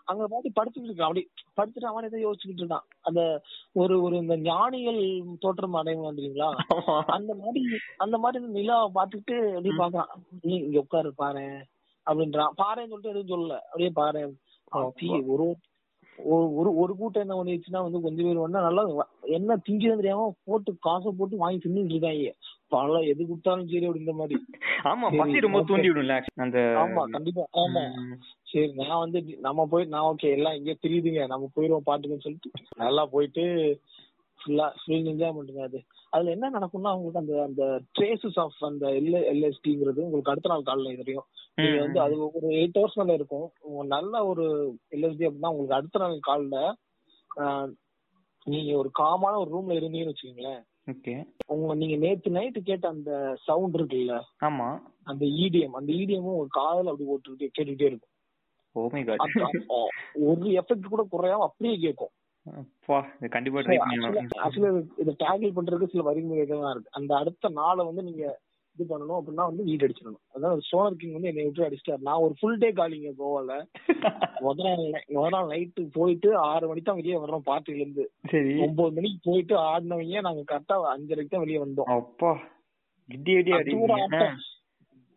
அங்க பாத்து படுத்துட்டு இருக்கான். அப்படி படுத்துட்டு அவன் எதை யோசிச்சுக்கிட்டு இருக்கான். அந்த ஒரு ஒரு இந்த ஞானிகள் தோற்றம் அடையும் வந்துறீங்களா அந்த மாதிரி அந்த மாதிரி நிலாவை பாத்துட்டு அப்படி பாக்குறான் நீ இங்க உட்காரு பாரு அப்படின்றான். பாருன்னு சொல்லிட்டு எதுவும் சொல்லல. அப்படியே பாரு. ஒரு ஒரு ஒரு கூட்டம் என்ன பண்ணிடுச்சுன்னா வந்து கொஞ்சம் பேர் வந்து நல்லா என்ன திங்குதுன்னு தெரியாம போட்டு காசை போட்டு வாங்கி தின்னுட்டு இருக்காங்க. பல எது கொடுத்தாலும் சரி அப்படின்ற மாதிரி. ஆமா பசி ரொம்ப தூண்டி விடும்ல அந்த ஆமா கண்டிப்பா ஆமா. சரி நான் வந்து நம்ம போய் நான் ஓகே எல்லாம் இங்கே தெரியுதுங்க. நம்ம போயிடுவோம் பாட்டுக்குன்னு சொல்லிட்டு நல்லா போயிட்டு ஃபுல்லா ஃபுல் என்ஜாய் பண்ணுங்க அது. அதுல என்ன நடக்கும்னா உங்களுக்கு அந்த அந்த ட்ரேசஸ் ஆஃப் அந்த எல் எல்எஸ்டிங்கிறது உங்களுக்கு அடுத்த நாள் காலையில தெரியும். நீங்க வந்து அது ஒரு எயிட் ஹவர்ஸ் மேல இருக்கும். நல்ல ஒரு எல்எஸ்டி அப்படின்னா உங்களுக்கு அடுத்த நாள் காலில நீங்க ஒரு காமான ஒரு ரூம்ல இருந்தீங்கன்னு வச்சுக்கீங்களேன். ஓகே. உங்க நீங்க நேத்து நைட்டு கேட்ட அந்த சவுண்ட் இருக்குல்ல? ஆமா. அந்த இடிஎம் அந்த இடிஎமும் ஒரு காதல அப்படி போட்டு கேட்டுக்கிட்டே இருக்கும். ஓ மை காட் ஒரு எஃபெக்ட் கூட குறையாம அப்படியே கேட்கும். கண்டிப்பா ட்ரை பண்ணி ஆக்சுவலா இத டேக்கிள் பண்றதுக்கு சில வரிமுறைகள் தான் இருக்கு. அந்த அடுத்த நாளை வந்து நீங்க இது பண்ணணும் அப்படின்னா வந்து வீடு அடிச்சிடணும். அதான் சோனர் கிங் வந்து என்னை விட்டு அடிச்சிட்டாரு. நான் ஒரு ஃபுல் டே காலிங்க கோவால. முத நாள் முத நாள் நைட்டு போயிட்டு ஆறு மணிக்கு தான் வெளியே வர்றோம் பார்ட்டில இருந்து. சரி. ஒன்பது மணிக்கு போயிட்டு ஆடினவங்க நாங்க கரெக்டா அஞ்சரைக்கு தான் வெளியே வந்தோம். அப்பா இடி இடி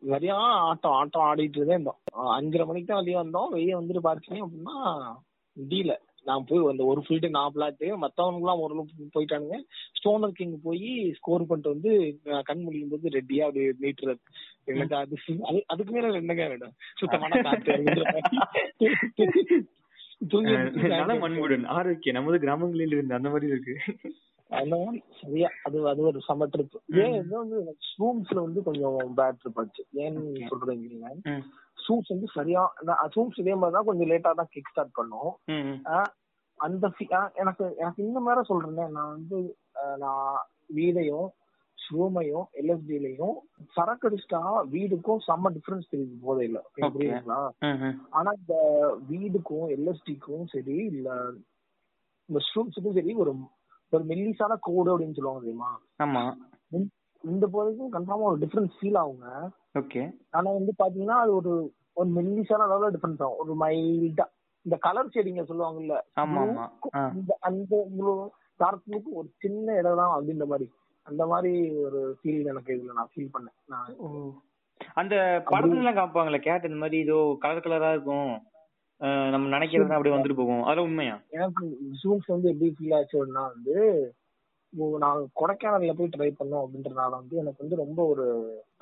சரியான ஆட்டம். ஆட்டம் ஆடிட்டு இருந்தோம். அஞ்சரை மணிக்கு தான் வெளியே வந்தோம். வெளியே வந்துட்டு பார்த்தீங்க அப்படின்னா முடியல. நான் போய் அந்த ஒரு ஃபீல்டு நான் பிளாட்டு மத்தவனுக்குலாம் ஓரளவு போயிட்டானுங்க. ஸ்டோனர் கிங் போய் ஸ்கோர் பண்ணிட்டு வந்து கண் முழிக்கும் போது ரெட்டியா அப்படி நீட்டுறது எனக்கு அது அது அதுக்கு மேல என்னங்க வேணும்? சுத்தமான காத்து ஆரோக்கியம் நமது கிராமங்களில் இருந்து அந்த மாதிரி இருக்கு. அந்த மாதிரி சரியா அது அது ஒரு சம ட்ரிப் ஏன் வந்து ரூம்ஸ்ல வந்து கொஞ்சம் பேட் ட்ரிப் ஆச்சு. ஏன்னு சொல்றீங்க சூப்ஸ் வந்து சரியா சூப்ஸ் இதே மாதிரி தான் கொஞ்சம் லேட்டா தான் கிக் ஸ்டார்ட் பண்ணும் அந்த எனக்கு எனக்கு இந்த மாதிரி சொல்றேன். நான் வந்து நான் வீடையும் ஷூமையும் எல்எஸ்டிலையும் சரக்கு அடிச்சிட்டா வீடுக்கும் செம்ம டிஃபரன்ஸ் தெரியுது போதையில. புரியுதுங்களா? ஆனா இந்த வீடுக்கும் எல்எஸ்டிக்கும் சரி இல்ல இந்த ஷூம்ஸுக்கும் சரி ஒரு ஒரு மெல்லிசான கோடு அப்படின்னு சொல்லுவாங்க தெரியுமா? ஆமா. இந்த போதைக்கும் கன்ஃபார்மா ஒரு டிஃபரன்ஸ் ஃபீல் ஆகுங்க. ஓகே ஆனா வந்து பாத்தீங்கன்னா அது ஒரு ஒரு மெல்லிசான அளவுல டிஃபரன்ஸ் ஆகும். ஒரு மைல்டா இந்த கலர் ஷேடிங்க சொல்லுவாங்கல்ல அந்த அந்த டார்க் ப்ளூக்கு ஒரு சின்ன இடம் தான் அப்படின்ற மாதிரி. அந்த மாதிரி ஒரு ஃபீல் எனக்கு இதுல நான் ஃபீல் பண்ணேன். அந்த படத்துல எல்லாம் காப்பாங்கல்ல கேட் இந்த மாதிரி இதோ கலர் கலரா இருக்கும். நம்ம நினைக்கிறது அப்படியே வந்துட்டு போகும். அதெல்லாம் உண்மையா? எனக்கு ஜூம்ஸ் வந்து எப்படி ஃபீல் ஆச்சு அப்படின்னா வந்து நான் கொடைக்கானல்ல போய் ட்ரை பண்ணோம் அப்படின்றனால வந்து எனக்கு வந்து ரொம்ப ஒரு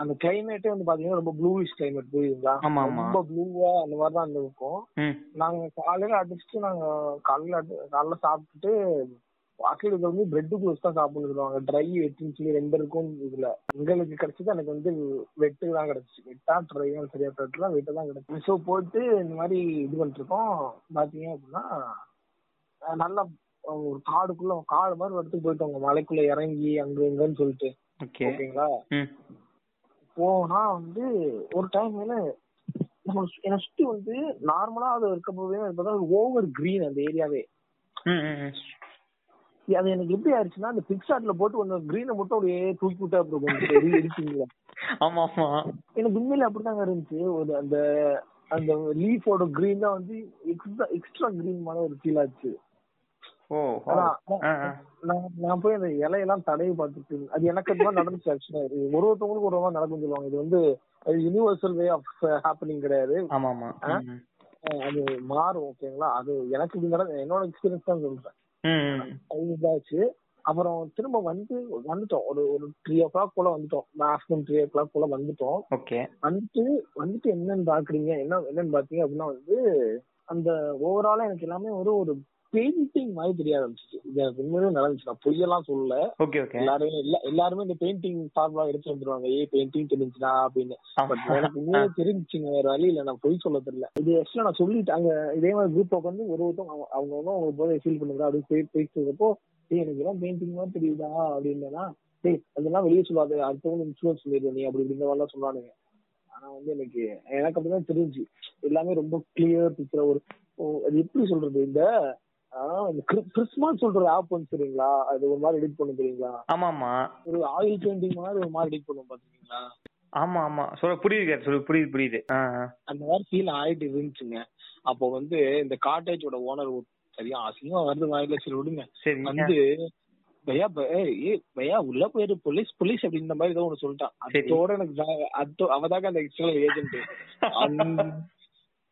அந்த கிளைமேட்டே வந்து பாத்தீங்கன்னா ரொம்ப ப்ளூயிஷ் கிளைமேட் புரியுதுங்களா? ரொம்ப ப்ளூவா அந்த மாதிரி தான் இருக்கும். நாங்க காலையில அடிச்சுட்டு நாங்க காலையில காலைல சாப்பிட்டுட்டு இது வந்து பிரெட் குளோஸ் தான் சாப்பிடணும் சொல்லுவாங்க. ட்ரை வெட்டுன்னு சொல்லி ரெண்டு இருக்கும் இதுல. எங்களுக்கு கிடைச்சது எனக்கு வந்து வெட்டு தான் கிடைச்சிச்சு வெட்டா ட்ரை சரியா தட்டுலாம் வெட்டு தான் கிடைச்சு. ஸோ போயிட்டு இந்த மாதிரி இது பண்ணிட்டு இருக்கோம். பாத்தீங்க அப்படின்னா நல்லா ஒரு காடுக்குள்ள காடு மாதிரி இடத்துக்கு போயிட்டோங்க மலைக்குள்ள இறங்கி அங்க இங்கன்னு சொல்லிட்டு. ஓகேங்களா? போனா வந்து ஒரு டைம் நம்ம என்னை சுத்தி வந்து நார்மலா அது இருக்க போவே ஓவர் கிரீன் அந்த ஏரியாவே அது எனக்கு எப்படி ஆயிடுச்சுன்னா அந்த பிக்சாட்ல போட்டு கொஞ்சம் கிரீனை மட்டும் அப்படியே தூக்கி விட்டா அப்புறம் எடிட்டிங்ல ஆமா ஆமா. எனக்கு உண்மையில அப்படிதாங்க இருந்துச்சு. ஒரு அந்த அந்த லீஃபோட கிரீன் தான் வந்து எக்ஸ்ட்ரா எக்ஸ்ட்ரா கிரீன் மாதிரி ஒரு ஃபீல் ஆச்சு. நான் போய் அந்த இலையெல்லாம் தடவி பார்த்துட்டு அது எனக்கு மாதிரி நடந்துச்சு ஆக்சுவலா ஒரு ஒருத்தவங்களுக்கு ஒரு மாதிரி நடக்கும் சொல்லுவாங்க. இது வந்து யூனிவர்சல் வே ஆஃப் ஹேப்பனிங் கிடையாது. அது மாறும் ஓகேங்களா அது எனக்கு இப்படி நடந்த என்னோட எக்ஸ்பீரியன்ஸ் தான் சொல்றேன். இதாச்சு. அப்புறம் திரும்ப வந்து வந்துட்டோம். ஒரு ஒரு த்ரீ ஓ கிளாக் போல வந்துட்டோம். ஆஃப்டர்நூன் த்ரீ ஓ கிளாக் போல வந்துட்டோம். ஓகே. வந்துட்டு வந்துட்டு என்னன்னு பாக்குறீங்க? என்ன என்னன்னு பாத்தீங்க? அப்படின்னா வந்து அந்த ஓவராலா எனக்கு எல்லாமே ஒரு ஒரு பெயிண்டிங் மாதிரி தெரிய ஆரம்பிச்சிச்சு இது எனக்கு உண்மையிலே நடந்துச்சு. நான் பொய்யெல்லாம் சொல்லல. எல்லாருமே எல்லா எல்லாருமே இந்த பெயிண்டிங் ஃபார்முலா எடுத்து வந்துருவாங்க. ஏ பெயிண்டிங் தெரிஞ்சுனா அப்படின்னு. பட் எனக்கு. உண்மையிலே தெரிஞ்சுங்க வேற வழி இல்ல. நான் பொய் சொல்ல தெரியல. இது ஆக்சுவலா நான் சொல்லிட்டு அங்க இதே மாதிரி குரூப் உட்காந்து ஒரு ஒருத்தவங்க அவங்க அவங்க அவங்க போதை ஃபீல் பண்ணுங்க அப்படின்னு போய் பேசுறப்போ ஏய் எனக்கு எல்லாம் பெயிண்டிங் மாதிரி தெரியுதா? அப்படின்னா டேய் அதெல்லாம் வெளியே சொல்லாத. அடுத்தவங்க இன்ஃபுளுன்ஸ் பண்ணிடுவ நீ. அப்படி இப்படிங்கிற மாதிரிலாம் சொன்னானுங்க. ஆனா வந்து எனக்கு எனக்கு அப்படிதான் தெரிஞ்சு. எல்லாமே ரொம்ப கிளியர் பிக்சர் ஒரு அது எப்படி சொல்றது? இந்த கிறிஸ்மஸ் சொல்ற ஆப் வந்து தெரியுங்களா? அது ஒரு மாதிரி எடிட் பண்ண தெரியுங்களா? ஆமா ஆமா ஒரு ஆயில் பெயிண்டிங் மாதிரி ஒரு மாதிரி எடிட் பண்ணுவோம் பாத்துக்கீங்களா ஆமா ஆமா சொல்ல புரியுது சொல்லு புரியுது புரியுது. அந்த மாதிரி ஃபீல் ஆயிட்டு இருந்துச்சுங்க. அப்போ வந்து இந்த காட்டேஜோட ஓனர் சரியா அசிங்கமா வருது வாயில சரி விடுங்க. வந்து பையா ஏய், பையா உள்ள போயிரு. போலீஸ் போலீஸ் அப்படின்ற மாதிரி ஏதோ ஒண்ணு சொல்லிட்டான். அதோட எனக்கு அதோ அந்த எக்ஸ்ட்ரா ஏஜென்ட்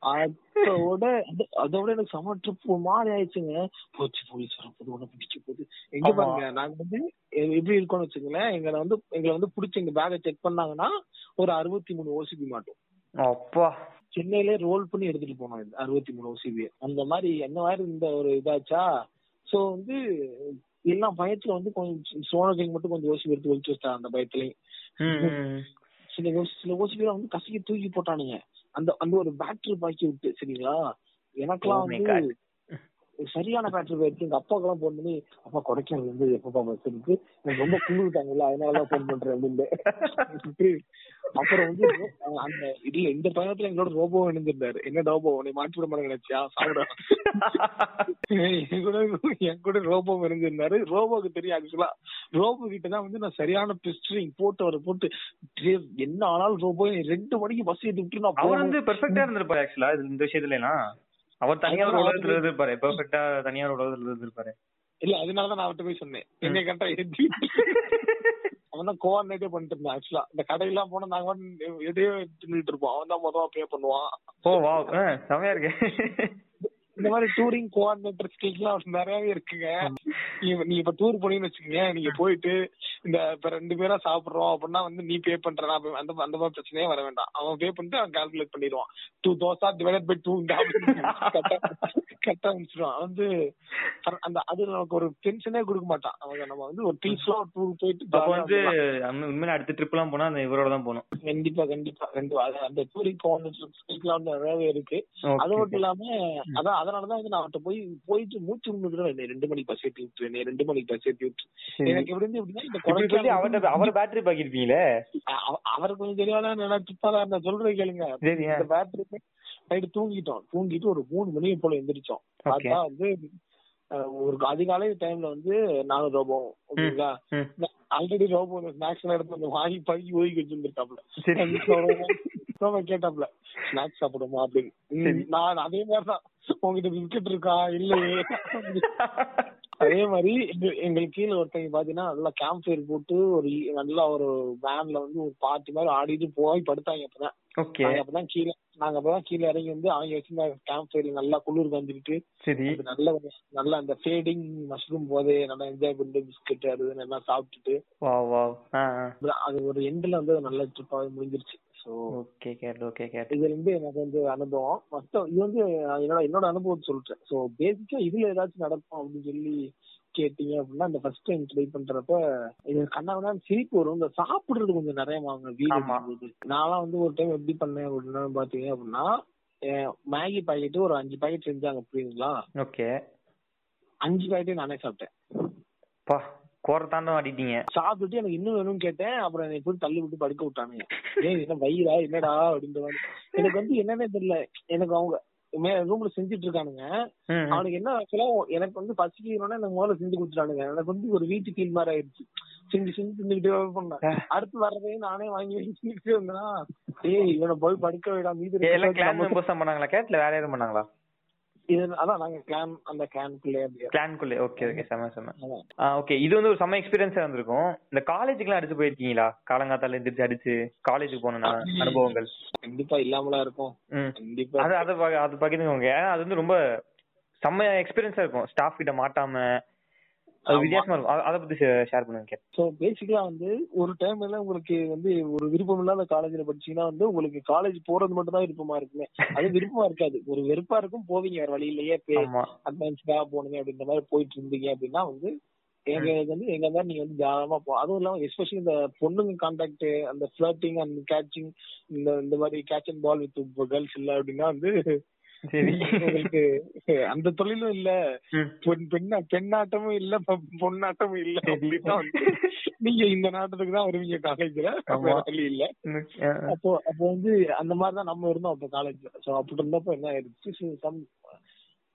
அதோட அது- அதோட எனக்கு செம ட்ரிப் மாதிரி ஆயிடுச்சுங்க. போச்சு போலீஸ் வரப்போது ஒண்ணு பிடிக்க போகுது எங்க. பாருங்க நாங்க வந்து எப்படி இருக்கோம்னு வச்சுங்களேன் எங்களை வந்து எங்களை வந்து பிடிச்சி எங்க பேக்கை செக் பண்ணாங்கன்னா ஒரு அறுபத்தி மூணு ஓசிபி மாட்டோம். அப்பா. சென்னையிலே ரோல் பண்ணி எடுத்துட்டு போனோம் அறுபத்தி மூணு ஓசிபி அந்த மாதிரி அந்த மாதிரி இந்த ஒரு இதாச்சா? சோ வந்து எல்லாம் பயத்துல வந்து கொஞ்சம் சோழர்கள் மட்டும் கொஞ்சம் ஓசிபி எடுத்து ஒழிச்சு வச்சிட்டாங்க அந்த பயத்துலயும். சில சில ஓசிபிலாம் வந்து கசக்கி தூக்கி போட்டானுங்க. அந்த அந்த ஒரு பேட்டரி பாக்கி விட்டு சரிங்களா எனக்கெல்லாம் Oh வந்து. சரியான பேட்டரி போயிடுச்சு எங்க அப்பாக்கெல்லாம் போன் பண்ணி அப்பா கொடைக்கானல் வந்து எப்பப்பா பஸ் இருக்கு? எனக்கு ரொம்ப குளிர்ட்டாங்கல்ல அதனாலதான் போன் பண்றேன் அப்படின்னு. அப்புறம் வந்து அந்த இல்ல இந்த பயணத்துல எங்களோட ரோபோ இணைந்திருந்தாரு. என்ன ரோபோ? உன்னை மாற்றி விட மாட்டேங்க நினைச்சியா? சாப்பிட என் கூட என் கூட ரோபோ இணைஞ்சிருந்தாரு ரோபோக்கு தெரியும் ஆக்சுவலா ரோபோ கிட்ட தான் வந்து நான் சரியான பிஸ்டரிங் போட்டு அவரை போட்டு "டேய், என்ன ஆனாலும் ரோபோ ரெண்டு மணிக்கு பஸ் ஏத்தி விட்டு நான் அவர் போகணும்." வந்து பெர்ஃபெக்ட்டா இருந்திருப்பாரு ஆக்சுவலா இந்த விஷயத்துல அவர் தனியா ஒரு அவர் உலகத்துல இருந்திருப்பாரு பெர்ஃபெக்ட்டா தனியா ஒரு உலகத்துல இருந்திருப்பாரு. இல்ல அதனாலதான் நான் அவர்கிட்ட போய் சொன்னேன். என்ன கரெக்டா ஏத்தி அவன் தான் கோஆர்டினேட்டே பண்ணிட்டு இருந்தான் ஆக்சுவலா இந்த கடையெல்லாம் போனா நாங்க எதையோ தின்னுட்டு இருப்போம். அவன் தான் மொத்தமா பே பண்ணுவான். ஓ வாவ் செமையா இருக்கு. இந்த மாதிரி டூரிங் கோஆர்டினேட்டர் ஸ்கில்ஸ் எல்லாம் நிறையவே இருக்குங்க. நீங்க இப்ப டூர் போனீங்கன்னு வச்சுக்கோங்க நீங்க போயிட்டு இந்த இப்ப ரெண்டு பேரா சாப்பிடுறோம் அப்படின்னா வந்து நீ பே பண்றா அந்த அந்த மாதிரி பிரச்சனையே வர வேண்டாம். அவன் பே பண்ணிட்டு அவன் கால்குலேட் பண்ணிடுவான். Two dosa divide by two கரெக்டா முடிச்சிருவான் அவன் வந்து அந்த அது நமக்கு ஒரு டென்ஷனே கொடுக்க மாட்டான். அவங்க நம்ம வந்து ஒரு பீஸ்ஃபுல்லா ஒரு டூர் போயிட்டு வந்து உண்மையில அடுத்த ட்ரிப் எல்லாம் போனா அந்த இவரோட தான் போகணும். கண்டிப்பா கண்டிப்பா கண்டிப்பா. அந்த டூரிங் கோஆர்டினேட்டர் வந்து நிறையவே இருக்கு. அது மட்டும். இல்லாம அதான் அதனாலதான் வந்து நான் அவர்கிட்ட போய் போயிட்டு மூச்சு விடுறேன் என்னை ரெண்டு மணிக்கு பஸ் ஏத்தி விட்டு என்னை ரெண்டு மணிக்கு பஸ் ஏத்தி விட்டு. எனக்கு எப்படி இருந்து எப்படின்னா இந்த கொடைக்கானல் அவர்ட்ட அவர் பேட்டரி பாக்கிருப்பீங்களே அவர் கொஞ்சம் தெரியாத நினைச்சுப்பா நான் சொல்றேன் கேளுங்க. இந்த பேட்டரி நைட்டு தூங்கிட்டோம். தூங்கிட்டு ஒரு மூணு மணிக்கு போல எந்திரிச்சோம். பார்த்தா வந்து ஒரு அதிகாலை டைம்ல வந்து நானும் ரோபோ ஓகேங்களா? ஆல்ரெடி ரோபோ ஸ்நாக்ஸ் எல்லாம் எடுத்து வந்து வாங்கி பழகி ஒதுக்கி வச்சிருந்துருக்காப்ல கேட்டாப்ல ஸ்நாக்ஸ் சாப்பிடுமா? அப்படின்னு. நான் அதே மாதிரிதான். உங்ககிட்ட பிஸ்கட் இருக்கா? இல்லையே. அதே மாதிரி எங்க- எங்களுக்கு கீழே ஒருத்தங்க பாத்தீங்கன்னா நல்லா கேம்ப் ஃபயர் போட்டு ஒரு நல்லா ஒரு வேன்ல வந்து ஒரு பார்ட்டி மாதிரி ஆடிட்டு போய் படுத்தாங்க அப்பதான். அப்பதான் கீழே நாங்க அப்பதான் கீழே இறங்கி வந்து அவங்க வச்சிருந்த கேம்ப் ஃபயர்ல நல்லா குளிர் வந்துட்டு சரி. நல்ல நல்ல அந்த ஃபேடிங் மஷ்ரூம் போதே நல்லா என்ஜாய் பண்ணிட்டு பிஸ்கட் அது இதுன்னு எல்லாம் சாப்பிட்டுட்டு வா வா அது ஒரு எண்ட்ல வந்து நல்ல ட்ரிப்பாவே முடிஞ்சிருச்சு. So okay Kate okay Kate இது வந்து எனக்கு வந்து அனுபவம். மொத்தம் இது வந்து என்னோட என்னோட அனுபவத்தை சொல்றேன். சோ பேசிக்கா இதுல ஏதாச்சும் நடக்கும் அப்படின்னு சொல்லி கேட்டீங்க அப்படின்னா இந்த ஃபர்ஸ்ட் டைம் ட்ரை பண்றப்ப இது கண்ணாவனா சிரிப்பு வரும். இந்த சாப்பிடுறது கொஞ்சம் நிறைய வாங்க. வீடு நான்லாம் வந்து ஒரு டைம் எப்படி பண்ணேன் அப்படின்னா பாத்தீங்க அப்படின்னா மேகி பாக்கெட் ஒரு அஞ்சு பாக்கெட் செஞ்சாங்க புரியுதுங்களா? ஓகே. அஞ்சு பாக்கெட்டே நானே சாப்பிட்டேன். பா கோர தாண்டம் ஆடிட்டீங்க. சாப்பிட்டுட்டு எனக்கு இன்னும் வேணும்னு கேட்டேன். அப்புறம் என்னை போய் தள்ளி விட்டு படுக்க விட்டானுங்க. ஏய் என்ன வயிறா? என்னடா? அப்படின்ற எனக்கு வந்து என்னன்னே தெரியல. எனக்கு அவங்க ரூம்ல செஞ்சுட்டு இருக்கானுங்க. அவனுக்கு என்ன ஆக்சுவலா எனக்கு வந்து பசிக்கணும்னா எனக்கு முதல்ல செஞ்சு கொடுத்துட்டானுங்க. எனக்கு வந்து ஒரு வீட்டு ஃபீல் மாதிரி ஆயிடுச்சு. செஞ்சு செஞ்சு தின்னுக்கிட்டே பண்ணேன். அடுத்து வர்றதே நானே வாங்கி வாங்கி தின்னுக்கிட்டே இருந்தேன்னா ஏய் இவனை போய் படுக்க விடா மீதி பண்ணாங்களா? கேட்ல வேற யாரும் பண்ணாங்களா? இது அதான் நாங்க கிளான் அந்த கிளான்குள்ளே கிளான்குள்ளே ஓகே ஓகே செம செம. ஓகே இது வந்து ஒரு செம்ம எக்ஸ்பீரியன்ஸா இருந்திருக்கும். இந்த காலேஜுக்குலாம் அடிச்சு போயிருக்கீங்களா? காலங்காத்தால எந்திரிச்சு அடிச்சு காலேஜுக்கு போன அனுபவங்கள். கண்டிப்பா இல்லாமலா இருக்கும். கண்டிப்பா அது அதை அது பகிர்ந்துக்கோங்க. அது வந்து ரொம்ப செம்ம எக்ஸ்பீரியன்ஸா இருக்கும். ஸ்டாஃப் கிட்ட மாட்டாம அது. வித்தியாசமா இருக்கும். அத- பத்தி ஷேர் பண்ணுங்க சோ பேசிக்கலா வந்து ஒரு டைம்ல உங்களுக்கு வந்து ஒரு விருப்பம் இல்லாத காலேஜ்ல படிச்சீங்கன்னா வந்து உங்களுக்கு காலேஜ் போறது மட்டும் தான் விருப்பமா இருக்குமே. அது விருப்பமா இருக்காது. ஒரு வெறுப்பா இருக்கும் போவீங்க வேற வழி இல்லையே ஆமா. அட்வான்ஸ்க்காக போனீங்க அப்படின்ற மாதிரி போயிட்டு இருந்தீங்க அப்படின்னா வந்து எங்க வந்து எங்க தான் நீங்க வந்து தாராளமா போ அதுவும் இல்லாம எஸ்பெஷலி இந்த பொண்ணுங்க கான்டாக்ட் அந்த ஃபிளர்ட்டிங் அந்த கேட்சிங் இந்த இந்த மாதிரி catch and ball with girls இல்ல அப்படின்னா வந்து சரி. உங்களுக்கு அந்த தொழிலும் இல்ல. பெண் பெண்ணா பெண்ணாட்டமும் இல்ல பொண்ணாட்டமும் இல்ல. அப்படின்னா நீங்க இந்த நாட்டத்துக்கு தான் வருவீங்க காலேஜ்ல வழி இல்ல. அப்போ அப்போ வந்து அந்த மாதிரி தான் நம்ம இருந்தோம் அப்போ காலேஜ்ல சோ அப்படி இருந்தப்போ என்ன ஆயிடுச்சு? Some-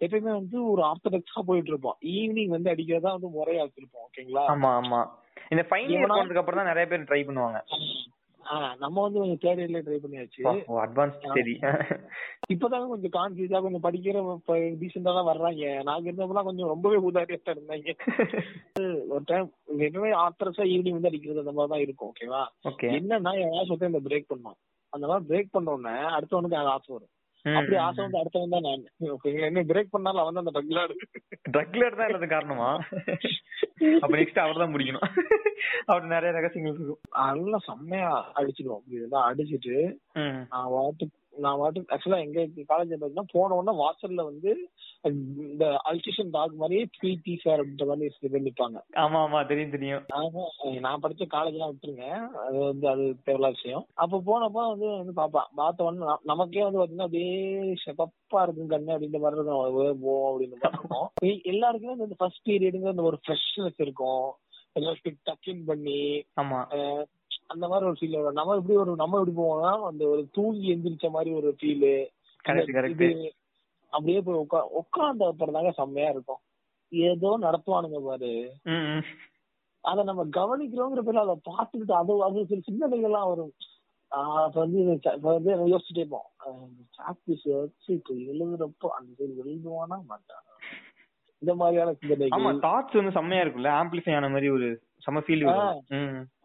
எப்பயுமே வந்து ஒரு ஆர்த்தடாக்ஸா போயிட்டு இருப்போம் ஈவினிங் வந்து அடிக்கிறதா வந்து முறையா வச்சிருப்போம் ஓகேங்களா ஆமா ஆமா. இந்த ஃபைனல் இயர் போனதுக்கு அப்புறம் தான் நிறைய பேர் ட்ரை பண்ணுவாங்க. நம்ம வந்து கொஞ்சம் தேர்ட் இயர்ல ட்ரை பண்ணியாச்சு. அட்வான்ஸ் சரி. இப்பதான் கொஞ்சம் கான்ஃபியூஸா கொஞ்சம் படிக்கிற டீசெண்டா தான் வர்றாங்க. நாங்க இருந்தப்பெல்லாம் கொஞ்சம் ரொம்பவே உதாரியா இருந்தாங்க. ஒரு டைம் எப்பவுமே ஆத்திரஸா ஈவினிங் வந்து அடிக்கிறது அந்த மாதிரி தான் இருக்கும் ஓகேவா ஓகே என்னன்னா என் ஆசை இந்த பிரேக் பண்ணோம் அந்த மாதிரி பிரேக் பண்ண உடனே அடுத்தவனுக்கு எனக்கு ஆசை வரும். அப்படி ஆசை வந்து அடுத்தவன் தான் நான். ஓகேங்களா என்ன பிரேக் பண்ணாலும் அவன் தான் அந்த ட்ரக்ல ட்ரக்ல தான் இல்லாத காரணமா? அப்ப நெக்ஸ்ட் அவர் தான் முடிக்கணும். அப்படி நிறைய ரகசியங்கள் இருக்கும். நல்லா செம்மையா அடிச்சிடுவோம். இப்படிதான் அடிச்சிட்டு. நான் வாட்டு நான் வாட்டு ஆக்சுவலா எங்க காலேஜ் பாத்தீங்கன்னா போன உடனே வாசல்ல வந்து இந்த அல்டிஷன் டாக் மாதிரியே பிரீத்தி சார் அப்படின்ற மாதிரி பேர் நிப்பாங்க. ஆமா ஆமா தெரியும் தெரியும். ஆமா நான் படிச்ச காலேஜ் எல்லாம் விட்டுருங்க. அது வந்து அது தேவையில்லாத விஷயம். அப்ப போனப்ப வந்து வந்து பாப்பான் பார்த்த உடனே நமக்கே வந்து பாத்தீங்கன்னா அப்படியே செப்பப்பா இருக்கும் கண்ணு அப்படின்ற மாதிரி இருக்கும். அது போ அப்படின்ற மாதிரி இருக்கும். எல்லாருக்குமே இந்த ஃபர்ஸ்ட் பீரியடுங்க அந்த ஒரு ஃப்ரெஷ்னஸ் இருக்கும். எல்லாருக்கும் டக்கின் பண்ணி அந்த மாதிரி ஒரு ஃபீல் வரும். நம்ம எப்படி ஒரு நம்ம எப்படி போவோம்னா அந்த ஒரு தூங்கி எந்திரிச்ச மாதிரி ஒரு ஃபீல் அப்படியே போய் உட்கா உட்கார்ந்த அப்புறம் தாங்க செம்மையா இருக்கும். ஏதோ நடத்துவானுங்க பாரு. அத நம்ம கவனிக்கிறோங்கிற பேர்ல அதை பார்த்துக்கிட்டு அது அது சில சிந்தனைகள்லாம் வரும். அப்ப வந்து இப்ப வந்து யோசிச்சுட்டே இருப்போம். சாக்பீஸ் வச்சு இப்ப எழுதுறப்போ அந்த சைடு எழுதுவானா மாட்டானா இந்த மாதிரியான ஆமா சிந்தனைகள் தாட்ஸ் வந்து செம்மையா இருக்கும்ல. ஆம்பிளிஃபை ஆன மாதிரி ஒரு செம ஃபீல்.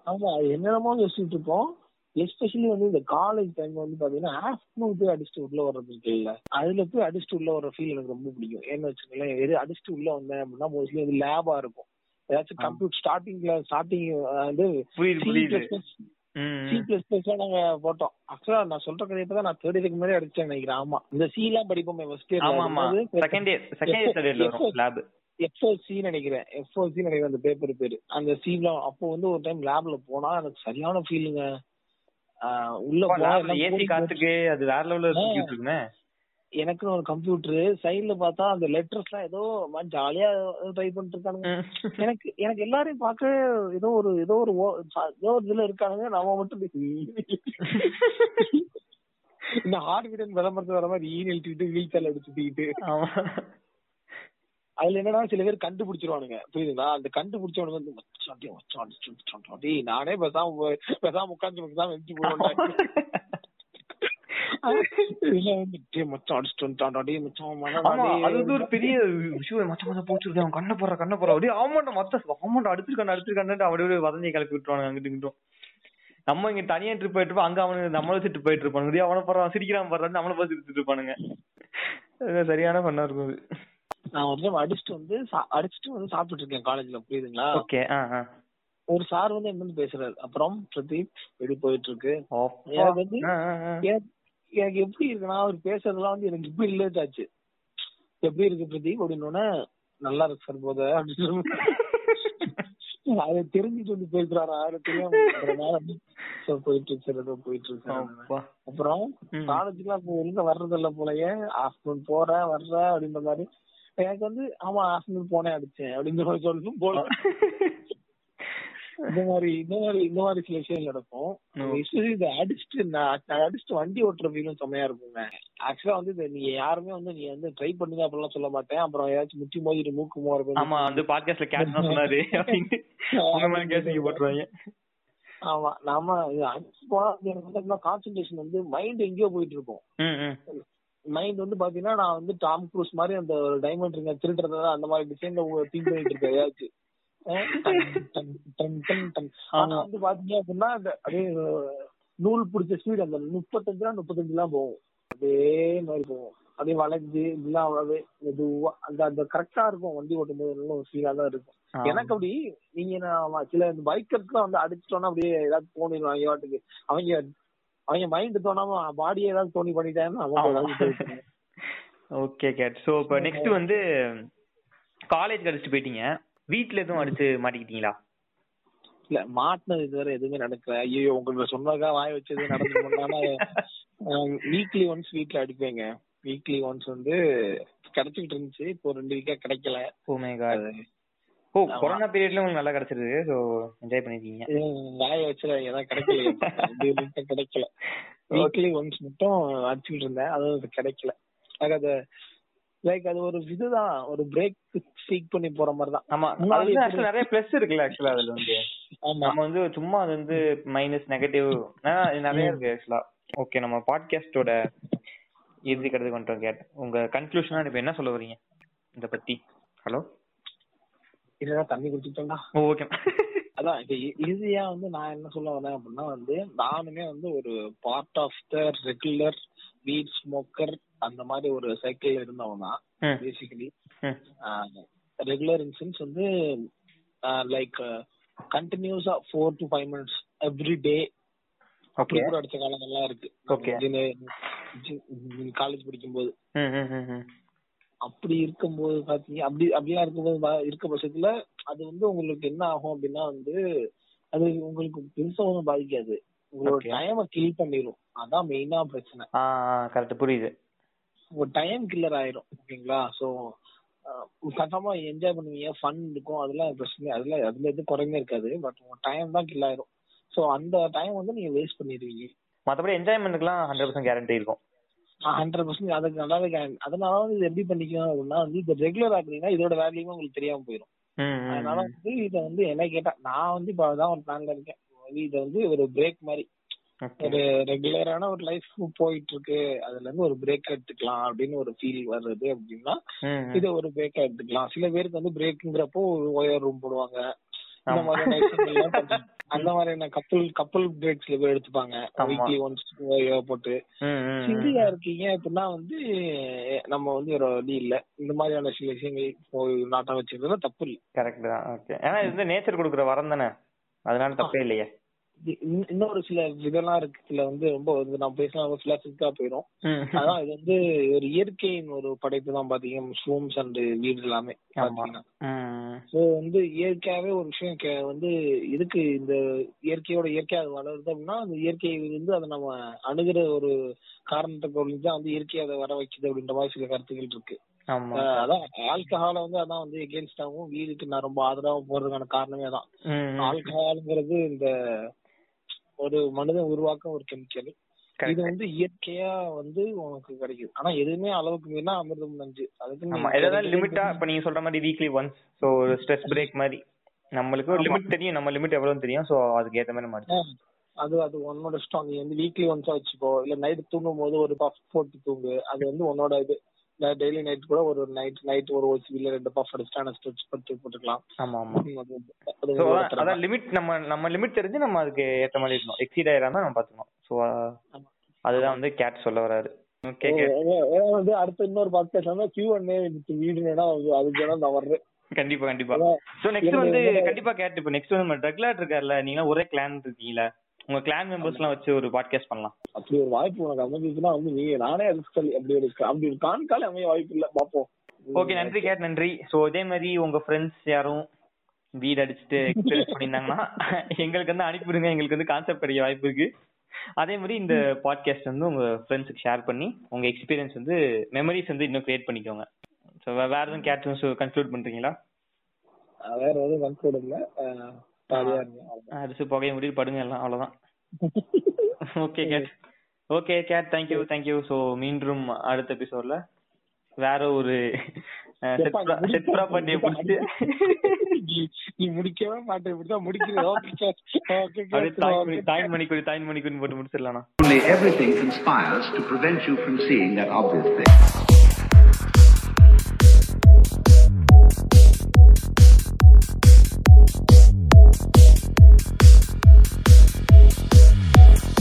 ஆமா என்னென்னமோ யோசிச்சுட்டு இருப்போம் எஸ்பெஷலி வந்து இந்த காலேஜ் டைம் வந்து பாத்தீங்கன்னா ஆஃப்டர்நூன் போய் அடிச்சுட்டு உள்ள வர்றது இருக்குல்ல அதுல போய் அடிச்சுட்டு உள்ள வர ஃபீல் எனக்கு ரொம்ப பிடிக்கும். ஏன்னு வச்சுக்கோங்களேன் எது அடிச்சுட்டு உள்ள வந்தேன் அப்படின்னா மோஸ்ட்லி வந்து லேபா இருக்கும். ஏதாச்சும். கம்ப்யூட்டர் ஸ்டார்டிங்ல ஸ்டார்டிங் வந்து சி பிளஸ். பிளஸ் நாங்க போட்டோம். ஆக்சுவலா நான் சொல்ற கதை தான் நான் தேர்ட் இயருக்கு முன்னாடி அடிச்சேன் நினைக்கிறேன். ஆமா இந்த சி எல்லாம் படிப்போமே ஃபர்ஸ்ட் ஆமா second year second year third lab FOC நினைக்கிறேன். எஃப்ஓசி நினைக்கிறேன் அந்த பேப்பர் பேரு. அந்த சீல அப்போ வந்து ஒரு டைம் லேப்ல போனா எனக்கு சரியான ஃபீலுங்க உள்ள ஏசி காத்துக்கு அது வேற லெவல்ல எனக்கு ஒரு கம்ப்யூட்டர் சைடுல பார்த்தா அந்த லெட்டர்ஸ் எல்லாம் ஏதோ ஜாலியா டைப் பண்ணிட்டு இருக்கானுங்க. எனக்கு எனக்கு எல்லாரையும் பார்க்க ஏதோ ஒரு ஏதோ ஒரு ஏதோ ஒரு இதுல இருக்கானுங்க. நம்ம மட்டும் இந்த ஹார்ட் பீட் விளம்பரத்து வர மாதிரி ஈ எழுத்திட்டு வீல் கால் அடிச்சு சுத்திக்கிட்டு ஆமா. அதுல என்னன்னா சில பேர் கண்டுபிடிச்சிருவானுங்க. புரியுதுங்களா? அந்த கண்டுபிடிச்சவனுங்க வந்து நானே பேசாம போய்- பேசாம உட்காந்து பேசாம ஒரு பெரிய விஷயம். மச்ச மச்ச போச்சுருக்கு அவன் கண்ண போடுற கண்ண போடுற. அப்படியே ஆமாண்டா மொத்த ஆமாண்டா அடிச்சிருக்கான் அடிச்சிருக்கான்னு அப்படியே வதந்தி கிளப்பி விட்டுருவானுங்க அங்கிட்டு இங்கிட்டும். நம்ம இங்க தனியா ட்ரிப் போயிட்டு இருப்போம் அங்க அவனுக்கு நம்மள வச்சுட்டு போயிட்டு இருப்பானுங்க. அவன போறான் சிரிக்கிறான் போறான் நம்மள பார்த்து சிரிச்சுட்டு இருப்பானுங்க. சரியான பண்ணா இருக்கும் அது. நான் ஒரு டைம் அடிச்சுட்டு வந்து அடிச்சுட்டு வந்து சாப்பிட்டு இருக்கேன் காலேஜ்ல புரியுதுங்களா ஓகே ஒரு சார் வந்து என்ன பேசுறாரு அப்புறம் பிரதீப் எப்படி போயிட்டு இருக்கு. எனக்கு வந்து. எனக்கு எப்படி இருக்குன்னா அவர் பேசுறதெல்லாம் வந்து எனக்கு இப்ப ரிலேட் ஆச்சு எப்படி இருக்கு பிரதீப் அப்படின்னு நல்லா இருக்கு சார் போத அதை தெரிஞ்சுட்டு வந்து பேசுறாரா அது தெரியாம போயிட்டு இருக்கு போயிட்டு இருக்கு sir. அப்பா. அப்புறம் ம். காலேஜுக்குலாம் இப்போ எங்க வர்றது இல்ல போலயே ஆஃப்டர்நூன் போறேன் வர்றேன் அப்படின்ற மாதிரி எனக்கு வந்து ஆமா ஆஃப்டர்நூன் போனேன் அடிச்சேன் அப்படின்ற மாதிரி சொல்லணும் போல இந்த மாதிரி இந்த மாதிரி இந்த மாதிரி சில விஷயம் நடக்கும். இந்த அடிச்சுட்டு அடிச்சுட்டு வண்டி ஓட்டுற ஃபீலும் செம்மையா இருக்குங்க. ஆக்சுவலா வந்து இது நீ யாருமே வந்து நீ வந்து ட்ரை பண்ணுங்க அப்படிலாம் சொல்ல மாட்டேன். அப்புறம் ஏதாச்சும் முட்டி மோதிட்டு மூக்கு மோறது ஆமா அந்த பாட்காஸ்ட்ல கேட் தான் சொன்னாரு. அப்படின்னு கேஸ் போட்டுருவாங்க. ஆமா நாம இது அடிச்சு போனா எனக்கு வந்து கான்சென்ட்ரேஷன் வந்து மைண்ட் எங்கேயோ போயிட்டு இருக்கும். மைண்ட் வந்து பாத்தீங்கன்னா நான் வந்து டாம் க்ரூஸ் மாதிரி அந்த டைமண்ட் ரிங்க திருடுறதா அந்த மாதிரி டிசைன்ல திங்க் பண்ணிட்டு இருக்கேன் ஏதாச்சும். ஆனா. வந்து பாத்தீங்க அப்படின்னா அப்படியே நூல் பிடிச்ச ஸ்பீட் அந்த முப்பத்தஞ்சுலாம் முப்பத்தஞ்சு எல்லாம் போகும் அதே மாதிரி போகும் அப்படியே வளைஞ்சு இதெல்லாம் அவ்வளவு மெதுவா அந்த அந்த கரெக்டா இருக்கும் வண்டி ஓட்டும் போது நல்ல ஒரு ஃபீலா தான் இருக்கும். எனக்கு அப்படி நீங்க நான் சில இந்த பைக்கர்ஸ்லாம் வந்து அடிச்சிட்டோம்னா அப்படியே ஏதாவது தோணிடுவாங்க வாட்டுக்கு அவங்க அவங்க மைண்ட் தோணாம பாடியே ஏதாவது தோணி போயிட்டு ஓகே கேட் சோ இப்போ நெக்ஸ்ட் வந்து காலேஜ் அடிச்சுட்டு போயிட்டீங்க. வீட்ல எதுவும் அடிச்சு மாட்டிக்கிட்டீங்களா? இல்ல மாட்டினது இதுவரை எதுவுமே நடக்கல. ஐயோ உங்களுக்கு சொன்னதா வாய வச்சது நடந்து வீக்லி ஒன்ஸ் வீட்ல அடிப்பேங்க. வீக்லி ஒன்ஸ் வந்து கிடைச்சிட்டு இருந்துச்சு. இப்போ ரெண்டு வீக்கா கிடைக்கல. ஓ. கொரோனா பீரியட்ல உங்களுக்கு நல்லா கிடைச்சிருக்கு சோ என்ஜாய் பண்ணிருக்கீங்க. இது வாய வச்சுல ஏதாவது கிடைக்கல. கிடைக்கல. வீக்லி ஒன்ஸ் மட்டும் அடிச்சுட்டு இருந்தேன் அது அது கிடைக்கல. எனக்கு அது லைக் அது ஒரு இதுதான் ஒரு பிரேக் சீக் பண்ணி போற மாதிரி தான் ஆமா அது வந்து நிறைய பிளஸ் இருக்குல்ல ஆக்சுவலா அதுல வந்து. நம்ம வந்து சும்மா அது வந்து மைனஸ் நெகட்டிவ் நிறைய. இருக்கு ஆக்சுவலா ஓகே நம்ம பாட்காஸ்டோட இறுதி கருத்து கொண்டு கேட் உங்க கன்க்ளூஷனா இப்ப என்ன சொல்ல வரீங்க இத பத்தி. ஹலோ இதுதான் தண்ணி குடிச்சிட்டோம்டா ஓகே அதான் இப்ப ஈஸியா வந்து நான் என்ன சொல்ல வரேன் அப்படின்னா வந்து நானுமே வந்து ஒரு part of the regular weed smoker அந்த மாதிரி ஒரு சைக்கிள் இருந்தவன் தான் பேசிக்கலி ரெகுலர் இன்சென்ஸ் வந்து லைக் கண்டினியூஸா four to five minutes every day அப்படி கூட அடிச்ச காலங்கள்லாம் இருக்கு. காலேஜ் படிக்கும்போது. ம் ம் ம் ம். அப்படி இருக்கும்போது பாத்தீங்க அப்படி அப்படிலாம் இருக்கும்போது இருக்க பட்சத்துல அது வந்து உங்களுக்கு என்ன ஆகும் அப்படின்னா வந்து அது உங்களுக்கு பெருசா ஒன்றும் பாதிக்காது. உங்களோட. டைமை கில் பண்ணிரும். அதான் மெயினா பிரச்சனை. கரெக்ட் புரியுது. உங்க டைம் கில்லர் ஆயிரும் ஓகேங்களா? சோ கன்ஃபார்மா என்ஜாய் பண்ணுவீங்க. ஃபன் இருக்கும். அதெல்லாம் பிரச்சனை அதுல அதுல எதுவும் குறைமே இருக்காது. பட் உங்க டைம் தான் கில் ஆயிரும். சோ அந்த டைம் வந்து நீங்க வேஸ்ட் பண்ணிடுவீங்க. மத்தபடி என்ஜாய்மெண்ட்டுக்குலாம் ஹண்ட்ரட் பர்சன்ட் கேரண்டி இருக்கும். ஹண்ட்ரட் பர்சன்ட் அதுக்கு நல்லாவே. அதனால வந்து இது எப்படி பண்ணிக்கணும் அப்படின்னா வந்து இது ரெகுலர் ஆக்குறீங்கன்னா இதோட வேல்யூமே உங்களுக்கு தெரியாம போயிடும் அதனால. வந்து இத வந்து என்ன கேட்டா நான் வந்து இப்ப அதான் ஒரு பிளான்ல இருக்கேன் இத வந்து ஒரு பிரேக் மாதிரி. ஒரு ரெகுலரான ஒரு லைஃப் போயிட்டு இருக்கு அதுல இருந்து ஒரு பிரேக் எடுத்துக்கலாம் அப்படின்னு ஒரு ஃபீல் வருது அப்படின்னா. இத ஒரு பிரேக் எடுத்துக்கலாம் சில பேருக்கு வந்து பிரேக்குங்கிறப்போ ஒயர் ரூம் போடுவாங்க இந்த. மாதிரியான அந்த மாதிரியான கப்பல் கப்பல் பிரேக் சில பேர் எடுத்துப்பாங்க. வீக்லி ஒன்ஸ் போட்டு. சிங்கிளா இருக்கீங்க அப்படின்னா வந்து நம்ம வந்து ஒரு வழி இல்ல. இந்த மாதிரியான சில விஷயங்கள் போய் நாட்டம் வச்சிருந்தா தப்பு இல்லை. கரெக்ட் தான். ஓகே ஏன்னா இது வந்து நேச்சர் கொடுக்குற வரம் தானே. அதனால தப்பே இல்லையே. இன்னொரு சில இதெல்லாம் இருக்கு சில வந்து ரொம்ப வந்து நான் பேசினா பிலாசபிக்கா போயிடும். அதான் இது வந்து ஒரு இயற்கையின் ஒரு படைப்பு தான் பாத்தீங்க மஷ்ரூம்ஸ் அண்ட் வீடு எல்லாமே பாத்தீங்கன்னா. ஸோ வந்து இயற்கையாவே ஒரு விஷயம் வந்து இதுக்கு இந்த இயற்கையோட இயற்கையா அது வளருது அப்படின்னா அந்த இயற்கை வந்து அதை நம்ம அணுகிற ஒரு காரணத்தை பொருள் தான் வந்து இயற்கை அதை வர வைக்குது அப்படின்ற மாதிரி சில கருத்துக்கள் இருக்கு. அதான் ஆல்கஹால வந்து அதான் வந்து எகேன்ஸ்டாவும் வீடுக்கு நான் ரொம்ப ஆதரவா போறதுக்கான காரணமே தான் ம், ம். ஆல்கஹால்ங்கிறது இந்த ஒரு மனிதன் உருவாக்க ஒரு கெமிக்கல். இது வந்து இயற்கையா வந்து உனக்கு கிடைக்குது. ஆனா எதுவுமே அளவுக்கு மீறினா அமிர்தம் நஞ்சு. அதுக்கு நீ ஆமா. ஏதாவது லிமிட்டா இப்ப நீங்க சொல்ற மாதிரி வீக்லி ஒன்ஸ் சோ ஒரு ஸ்ட்ரெஸ் பிரேக் மாதிரி. நம்மளுக்கு ஒரு. லிமிட் தெரியும். நம்ம லிமிட் எவ்வளவு தெரியும். சோ அதுக்கு ஏத்த மாதிரி நம்ம அது அது உன்னோட இஷ்டம் நீ வந்து வீக்லி ஒன்ஸா வச்சுக்கோ. இல்ல நைட் தூங்கும் போது ஒரு பஃப் போட்டு தூங்கு. அது வந்து உன்னோட இது. டெய்லி நைட் கூட ஒரு நைட் நைட் ஒரு ஓசி இல்ல ரெண்டு பஃப் அடிச்சுட்டு ஸ்ட்ரெச் படுத்து போட்டுக்கலாம். ஆமா ஆமா. அதான் லிமிட் நம்ம நம்ம லிமிட் தெரிஞ்சு நம்ம அதுக்கு ஏத்த மாதிரி இருக்கணும். எக்ஸீட் ஆயிராம நம்ம பாத்துக்கணும். சோ. அதுதான் வந்து கேட் சொல்ல வராரு. வந்து அடுத்த இன்னொரு பாட்காஸ்ட் வந்து கியூ அண்ட் வீடுனா அதுக்கு நான் வர்றேன். கண்டிப்பா கண்டிப்பா. சோ நெக்ஸ்ட் வந்து கண்டிப்பா கேட் இப்போ நெக்ஸ்ட் வந்து நம்ம ரெகுலர் இருக்கார்ல நீங்க ஒரே கிளான் இருக்கீங்களா உங்க கிளான் மெம்பர்ஸ் எல்லாம் வச்சு ஒரு பாட்காஸ்ட் பண்ணலாம். அப்படி ஒரு வாய்ப்பு உனக்கு அமைஞ்சிச்சுன்னா வந்து நீ நானே ரிஸ்க் சொல்லி அப்படி ஒரு அப்படி ஒரு கான்கால அமைய வாய்ப்பு இல்ல. பாப்போம். ஓகே நன்றி கேட் நன்றி. சோ இதே மாதிரி உங்க ஃப்ரெண்ட்ஸ் யாரும் வீடு அடிச்சுட்டு எக்ஸ்பீரியன்ஸ் பண்ணியிருந்தாங்கன்னா எங்களுக்கு வந்து அனுப்பிவிடுங்க. எங்களுக்கு வந்து கான்செப்ட் கிடைக்க வாய்ப்பு இருக்கு. அதே மாதிரி இந்த பாட்காஸ்ட் வந்து உங்க ஃப்ரெண்ட்ஸுக்கு ஷேர் பண்ணி உங்க எக்ஸ்பீரியன்ஸ் வந்து மெமரிஸ் வந்து இன்னும் கிரியேட் பண்ணிக்கோங்க. ஸோ வேற எதுவும் கேட் கன்க்ளூட் பண்றீங்களா? வேற எதுவும் கன்க்ளூட் இல்ல. அடிச்சு புகையை முடிவு படுங்க எல்லாம் அவ்வளவுதான். Okay Kate okay Kate thank you thank you so மீண்டும் அடுத்த எபிசோட்ல வேற ஒரு செட் ப்ராப்பர்ட்டிய புடிச்சு நீ முடிக்கவே மாட்டே இப்படிதான் முடிக்கிறது. ஓகே மணிக்கு மணிக்குடி தாயின் மணிக்குடி போட்டு முடிச்சிடலாம் Only everything conspires to prevent you from seeing that obvious thing. Thank you.